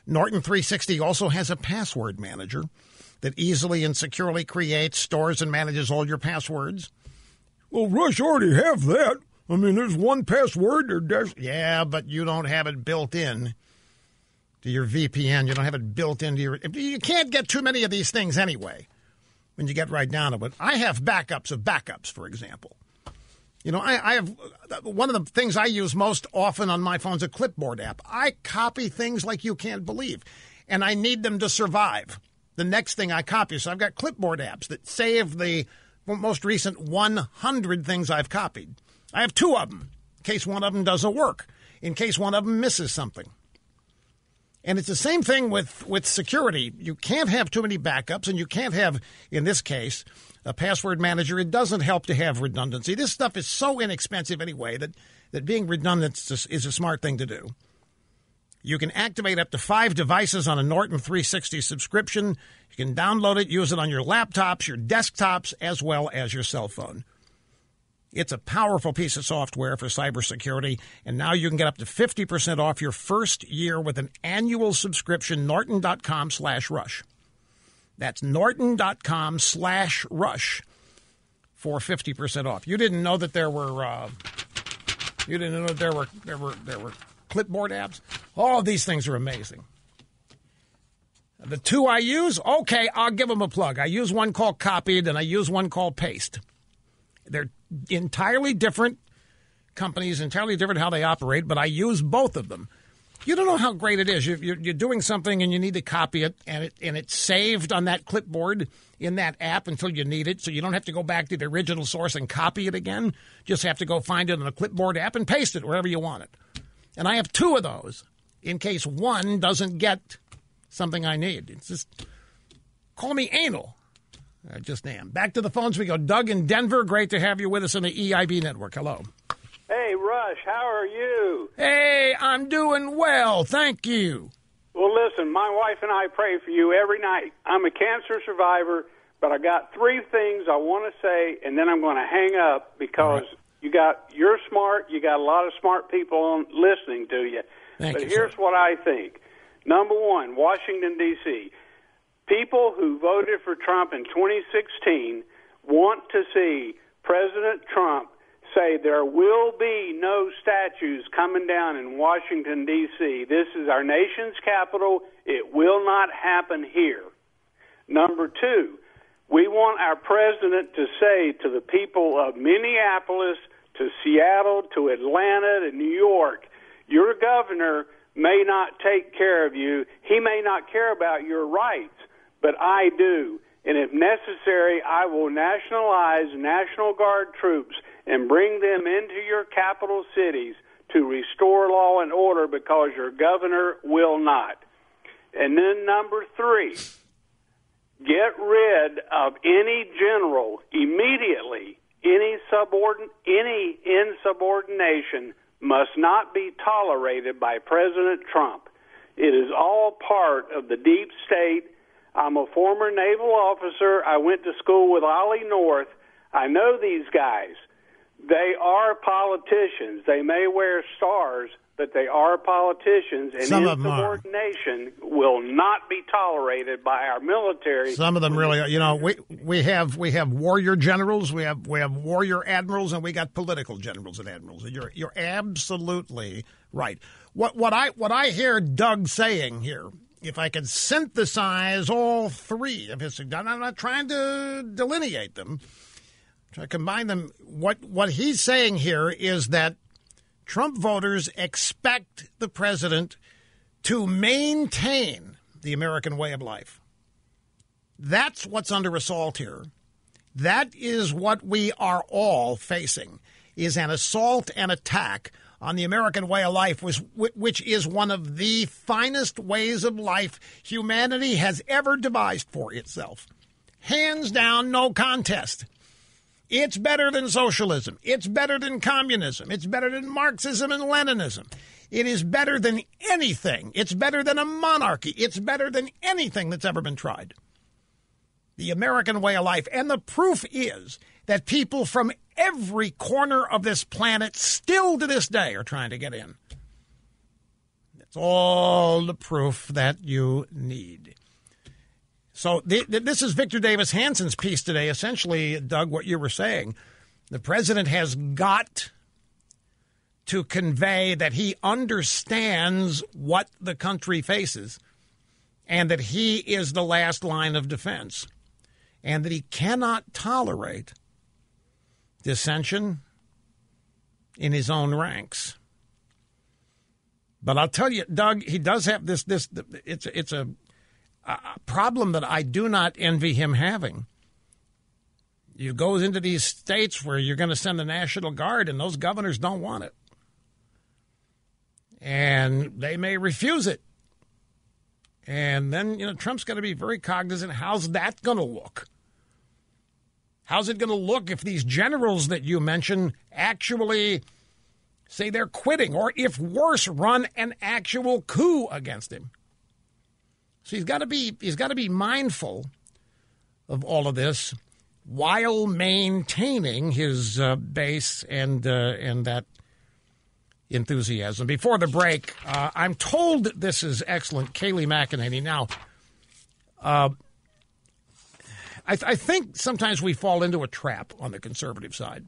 Norton 360 also has a password manager that easily and securely creates, stores, and manages all your passwords. Well, Rush already have that. I mean, there's one password. There's... Yeah, but you don't have it built in to your VPN. You don't have it built into your. You can't get too many of these things anyway. When you get right down to it, I have backups of backups, for example. You know, I, I have one of the things I use most often on my phone is a clipboard app. I copy things like you can't believe, and I need them to survive. The next thing I copy, so I've got clipboard apps that save the most recent 100 things I've copied. I have two of them in case one of them doesn't work, in case one of them misses something. And it's the same thing with, with security. You can't have too many backups, and you can't have, in this case, a password manager. It doesn't help to have redundancy. This stuff is so inexpensive anyway that, that being redundant is a smart thing to do. You can activate up to five devices on a Norton 360 subscription. You can download it, use it on your laptops, your desktops, as well as your cell phone. It's a powerful piece of software for cybersecurity, and now you can get up to 50% off your first year with an annual subscription, norton.com slash rush. That's norton.com slash rush for 50% off. You didn't know that there were, uh, you didn't know that there were, there were, there were clipboard apps? All of these things are amazing. The two I use, okay, I'll give them a plug. I use one called Copied and I use one called Paste. They're entirely different companies, entirely different how they operate, but I use both of them. You don't know how great it is. You're, you're, doing something and you need to copy it, and it and it's saved on that clipboard in that app until you need it. So you don't have to go back to the original source and copy it again. Just have to go find it in a clipboard app and paste it wherever you want it. And I have two of those in case one doesn't get something I need. It's just call me anal. I just am. Back to the phones we go. Doug in Denver, great to have you with us on the EIB network. Hello. Hey. Rush. How are you? Hey, I'm doing well. Thank you. Well, listen, my wife and I pray for you every night. I'm a cancer survivor, but I got three things I want to say, and then I'm going to hang up because right. you got you're smart. You got a lot of smart people on, listening to you. Thank but you, here's sir. what I think. Number one, Washington D.C. People who voted for Trump in 2016 want to see President Trump say there will be no statues coming down in Washington, D.C. This is our nation's capital. It will not happen here. Number two, we want our president to say to the people of Minneapolis, to Seattle, to Atlanta, to New York, your governor may not take care of you. He may not care about your rights, but I do. And if necessary, I will nationalize National Guard troops and bring them into your capital cities to restore law and order because your governor will not. And then number three, get rid of any general immediately. Any subordin- any insubordination must not be tolerated by President Trump. It is all part of the deep state. I'm a former naval officer. I went to school with Ollie North. I know these guys. They are politicians. They may wear stars, but they are politicians, and Some of them are. insubordination will not be tolerated by our military. Some of them really, are. you know, we we have we have warrior generals, we have we have warrior admirals, and we got political generals and admirals. And you're you're absolutely right. What what I what I hear Doug saying here, if I could synthesize all three of his, I'm not trying to delineate them. To combine them. What what he's saying here is that Trump voters expect the president to maintain the American way of life. That's what's under assault here. That is what we are all facing is an assault and attack on the American way of life which is one of the finest ways of life humanity has ever devised for itself. Hands down no contest. It's better than socialism. It's better than communism. It's better than Marxism and Leninism. It is better than anything. It's better than a monarchy. It's better than anything that's ever been tried. The American way of life. And the proof is that people from every corner of this planet still to this day are trying to get in. That's all the proof that you need. So th- th- this is Victor Davis Hanson's piece today. Essentially, Doug, what you were saying, the president has got to convey that he understands what the country faces, and that he is the last line of defense, and that he cannot tolerate dissension in his own ranks. But I'll tell you, Doug, he does have this. This it's it's a a problem that I do not envy him having. You go into these states where you're going to send the National Guard, and those governors don't want it. And they may refuse it. And then, you know, Trump's got to be very cognizant how's that going to look? How's it going to look if these generals that you mentioned actually say they're quitting, or if worse, run an actual coup against him? So he's got to be he's got to be mindful of all of this while maintaining his uh, base and uh, and that enthusiasm. Before the break, uh, I'm told this is excellent. Kayleigh McEnany. Now, uh, I, th- I think sometimes we fall into a trap on the conservative side,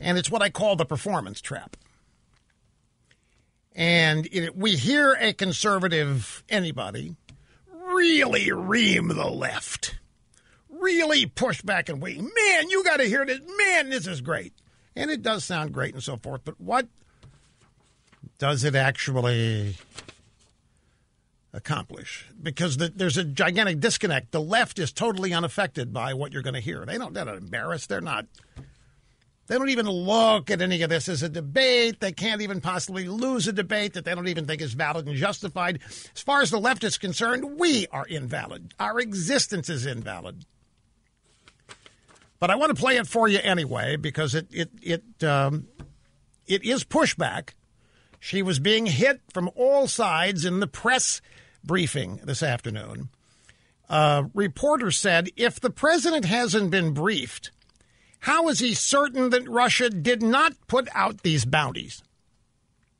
and it's what I call the performance trap. And it, we hear a conservative, anybody, really ream the left, really push back and wait. Man, you got to hear this. Man, this is great. And it does sound great and so forth. But what does it actually accomplish? Because the, there's a gigantic disconnect. The left is totally unaffected by what you're going to hear. They don't. They're not embarrassed. They're not. They don't even look at any of this as a debate. They can't even possibly lose a debate that they don't even think is valid and justified. As far as the left is concerned, we are invalid. Our existence is invalid. But I want to play it for you anyway because it it it um, it is pushback. She was being hit from all sides in the press briefing this afternoon. A reporter said, "If the president hasn't been briefed, how is he certain that Russia did not put out these bounties?"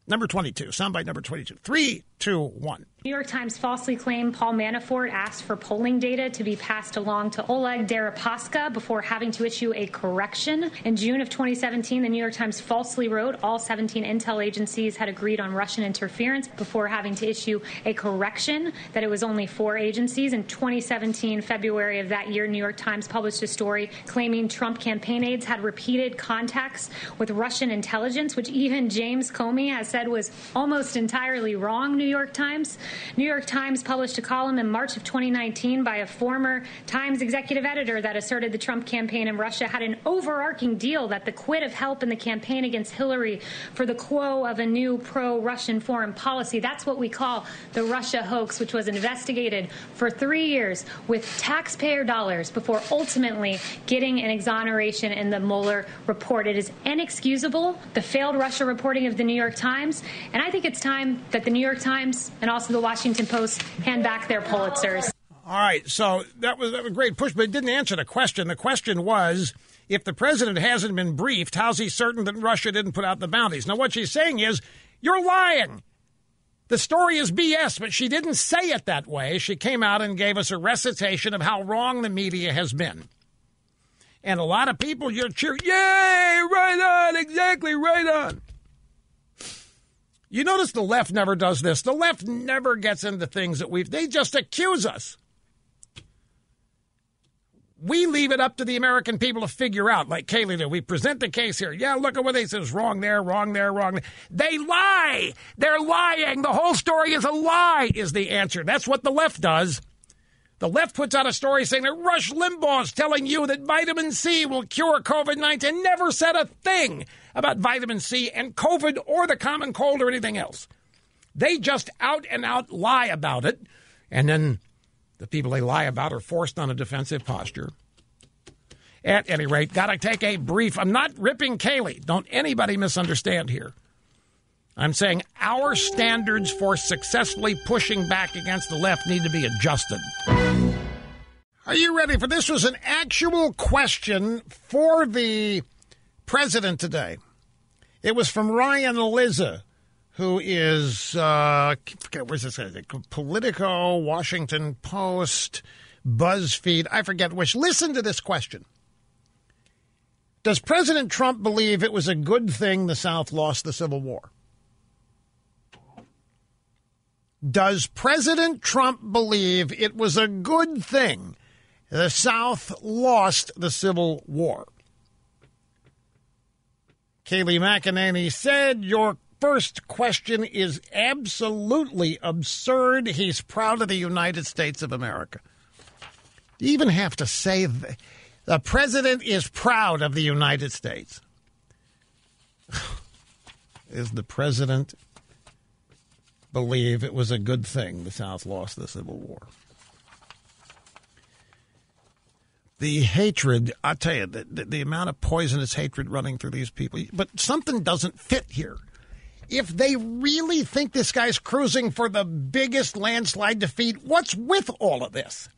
Number twenty-two, soundbite number twenty-two. Three, two, one. New York Times falsely claimed Paul Manafort asked for polling data to be passed along to Oleg Deripaska before having to issue a correction. In June of 2017, the New York Times falsely wrote all 17 intel agencies had agreed on Russian interference before having to issue a correction that it was only four agencies. In 2017, February of that year, New York Times published a story claiming Trump campaign aides had repeated contacts with Russian intelligence, which even James Comey has said was almost entirely wrong, New York Times. New York Times published a column in March of 2019 by a former Times executive editor that asserted the Trump campaign in Russia had an overarching deal that the quid of help in the campaign against Hillary for the quo of a new pro Russian foreign policy. That's what we call the Russia hoax, which was investigated for three years with taxpayer dollars before ultimately getting an exoneration in the Mueller report. It is inexcusable, the failed Russia reporting of the New York Times, and I think it's time that the New York Times and also the Washington Post hand back their Pulitzers. All right, so that was, that was a great push, but it didn't answer the question. The question was if the president hasn't been briefed, how's he certain that Russia didn't put out the bounties? Now, what she's saying is, you're lying. The story is BS, but she didn't say it that way. She came out and gave us a recitation of how wrong the media has been. And a lot of people, you're cheering, yay, right on, exactly, right on. You notice the left never does this. The left never gets into things that we've, they just accuse us. We leave it up to the American people to figure out, like Kayleigh did. We present the case here. Yeah, look at what they say. It's wrong there, wrong there, wrong there. They lie. They're lying. The whole story is a lie, is the answer. That's what the left does. The left puts out a story saying that Rush Limbaugh is telling you that vitamin C will cure COVID 19. Never said a thing about vitamin C and COVID or the common cold or anything else. They just out and out lie about it. And then the people they lie about are forced on a defensive posture. At any rate, got to take a brief. I'm not ripping Kayleigh. Don't anybody misunderstand here. I'm saying our standards for successfully pushing back against the left need to be adjusted. Are you ready for this? Was an actual question for the president today. It was from Ryan Lizza, who is uh, forget where's this? Politico, Washington Post, BuzzFeed. I forget which. Listen to this question. Does President Trump believe it was a good thing the South lost the Civil War? Does President Trump believe it was a good thing the South lost the Civil War? Kayleigh McEnany said, Your first question is absolutely absurd. He's proud of the United States of America. You even have to say that? The president is proud of the United States. [SIGHS] is the president believe it was a good thing the South lost the Civil War? The hatred, I tell you, the, the, the, amount of poisonous hatred running through these people. But something doesn't fit here. If they really think this guy's cruising for the biggest landslide defeat, what's with all of this?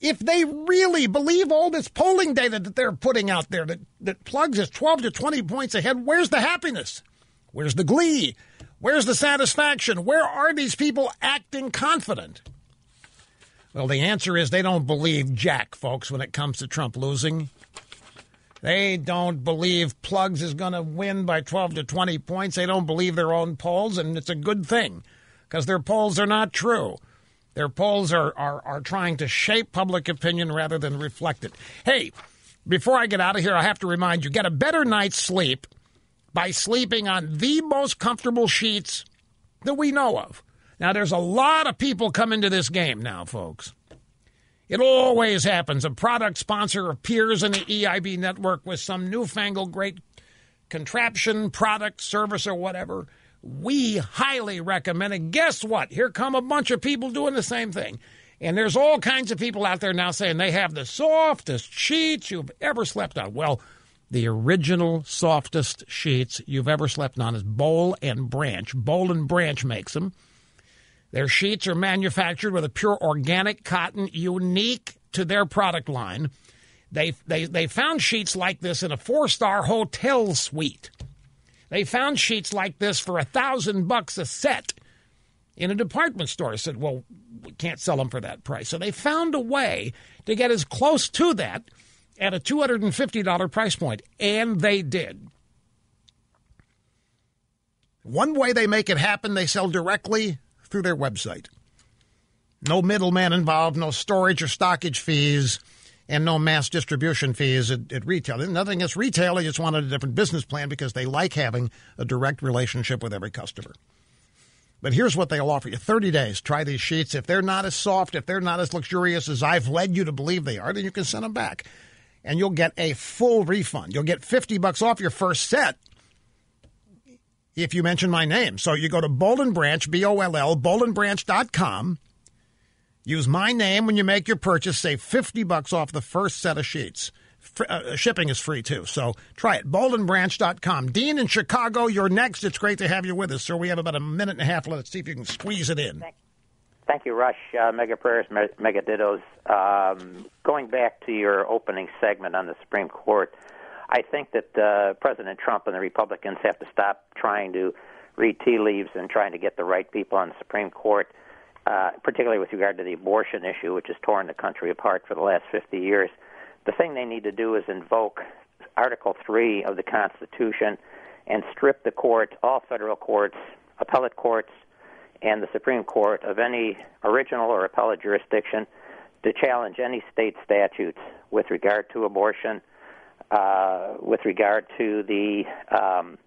If they really believe all this polling data that they're putting out there that, that plugs is 12 to 20 points ahead, where's the happiness? Where's the glee? Where's the satisfaction? Where are these people acting confident? Well, the answer is they don't believe Jack, folks, when it comes to Trump losing. They don't believe Plugs is going to win by 12 to 20 points. They don't believe their own polls, and it's a good thing because their polls are not true. Their polls are, are, are trying to shape public opinion rather than reflect it. Hey, before I get out of here, I have to remind you get a better night's sleep by sleeping on the most comfortable sheets that we know of. Now, there's a lot of people coming to this game now, folks. It always happens. A product sponsor appears in the EIB network with some newfangled great contraption, product, service, or whatever. We highly recommend it. Guess what? Here come a bunch of people doing the same thing. And there's all kinds of people out there now saying they have the softest sheets you've ever slept on. Well, the original softest sheets you've ever slept on is Boll and Branch. Boll and Branch makes them. Their sheets are manufactured with a pure organic cotton unique to their product line. They, they, they found sheets like this in a four star hotel suite. They found sheets like this for a thousand bucks a set in a department store. I said, well, we can't sell them for that price. So they found a way to get as close to that at a $250 price point, and they did. One way they make it happen, they sell directly through their website. No middleman involved, no storage or stockage fees, and no mass distribution fees at, at retail. Nothing against retail, they just wanted a different business plan because they like having a direct relationship with every customer. But here's what they'll offer you 30 days. Try these sheets. If they're not as soft, if they're not as luxurious as I've led you to believe they are, then you can send them back. And you'll get a full refund. You'll get 50 bucks off your first set if you mention my name. So you go to Boll and Branch, B O L L, bollandbranch.com. Use my name when you make your purchase. Save 50 bucks off the first set of sheets. Uh, shipping is free too. So try it. Bollandbranch.com. Dean in Chicago, you're next. It's great to have you with us, sir. We have about a minute and a half. Let's see if you can squeeze it in. Thank you, Rush. Uh, mega prayers, me- mega dittos. Um, going back to your opening segment on the Supreme Court, I think that uh, President Trump and the Republicans have to stop trying to read tea leaves and trying to get the right people on the Supreme Court, uh, particularly with regard to the abortion issue, which has torn the country apart for the last 50 years. The thing they need to do is invoke Article 3 of the Constitution and strip the court, all federal courts, appellate courts, and the Supreme Court of any original or appellate jurisdiction to challenge any state statutes with regard to abortion, uh, with regard to the um,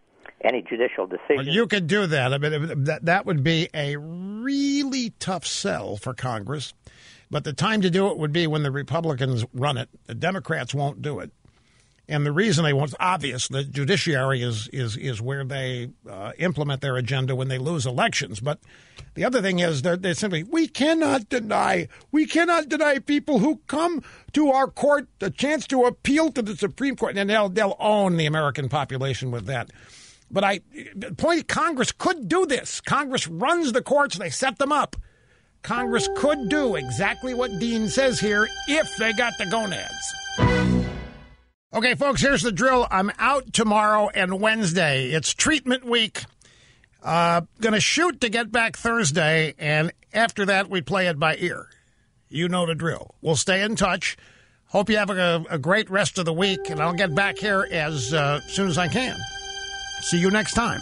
any judicial decision. Well, you could do that. I mean, that that would be a really tough sell for Congress. But the time to do it would be when the Republicans run it. The Democrats won't do it. And the reason they won't, obvious, the judiciary is is is where they uh, implement their agenda when they lose elections. But the other thing is they're, they're simply we cannot deny we cannot deny people who come to our court the chance to appeal to the Supreme Court, and they'll they'll own the American population with that. But I point Congress could do this. Congress runs the courts; they set them up. Congress could do exactly what Dean says here if they got the gonads. Okay, folks, here's the drill. I'm out tomorrow and Wednesday. It's treatment week. Uh, gonna shoot to get back Thursday, and after that, we play it by ear. You know the drill. We'll stay in touch. Hope you have a, a great rest of the week, and I'll get back here as uh, soon as I can. See you next time.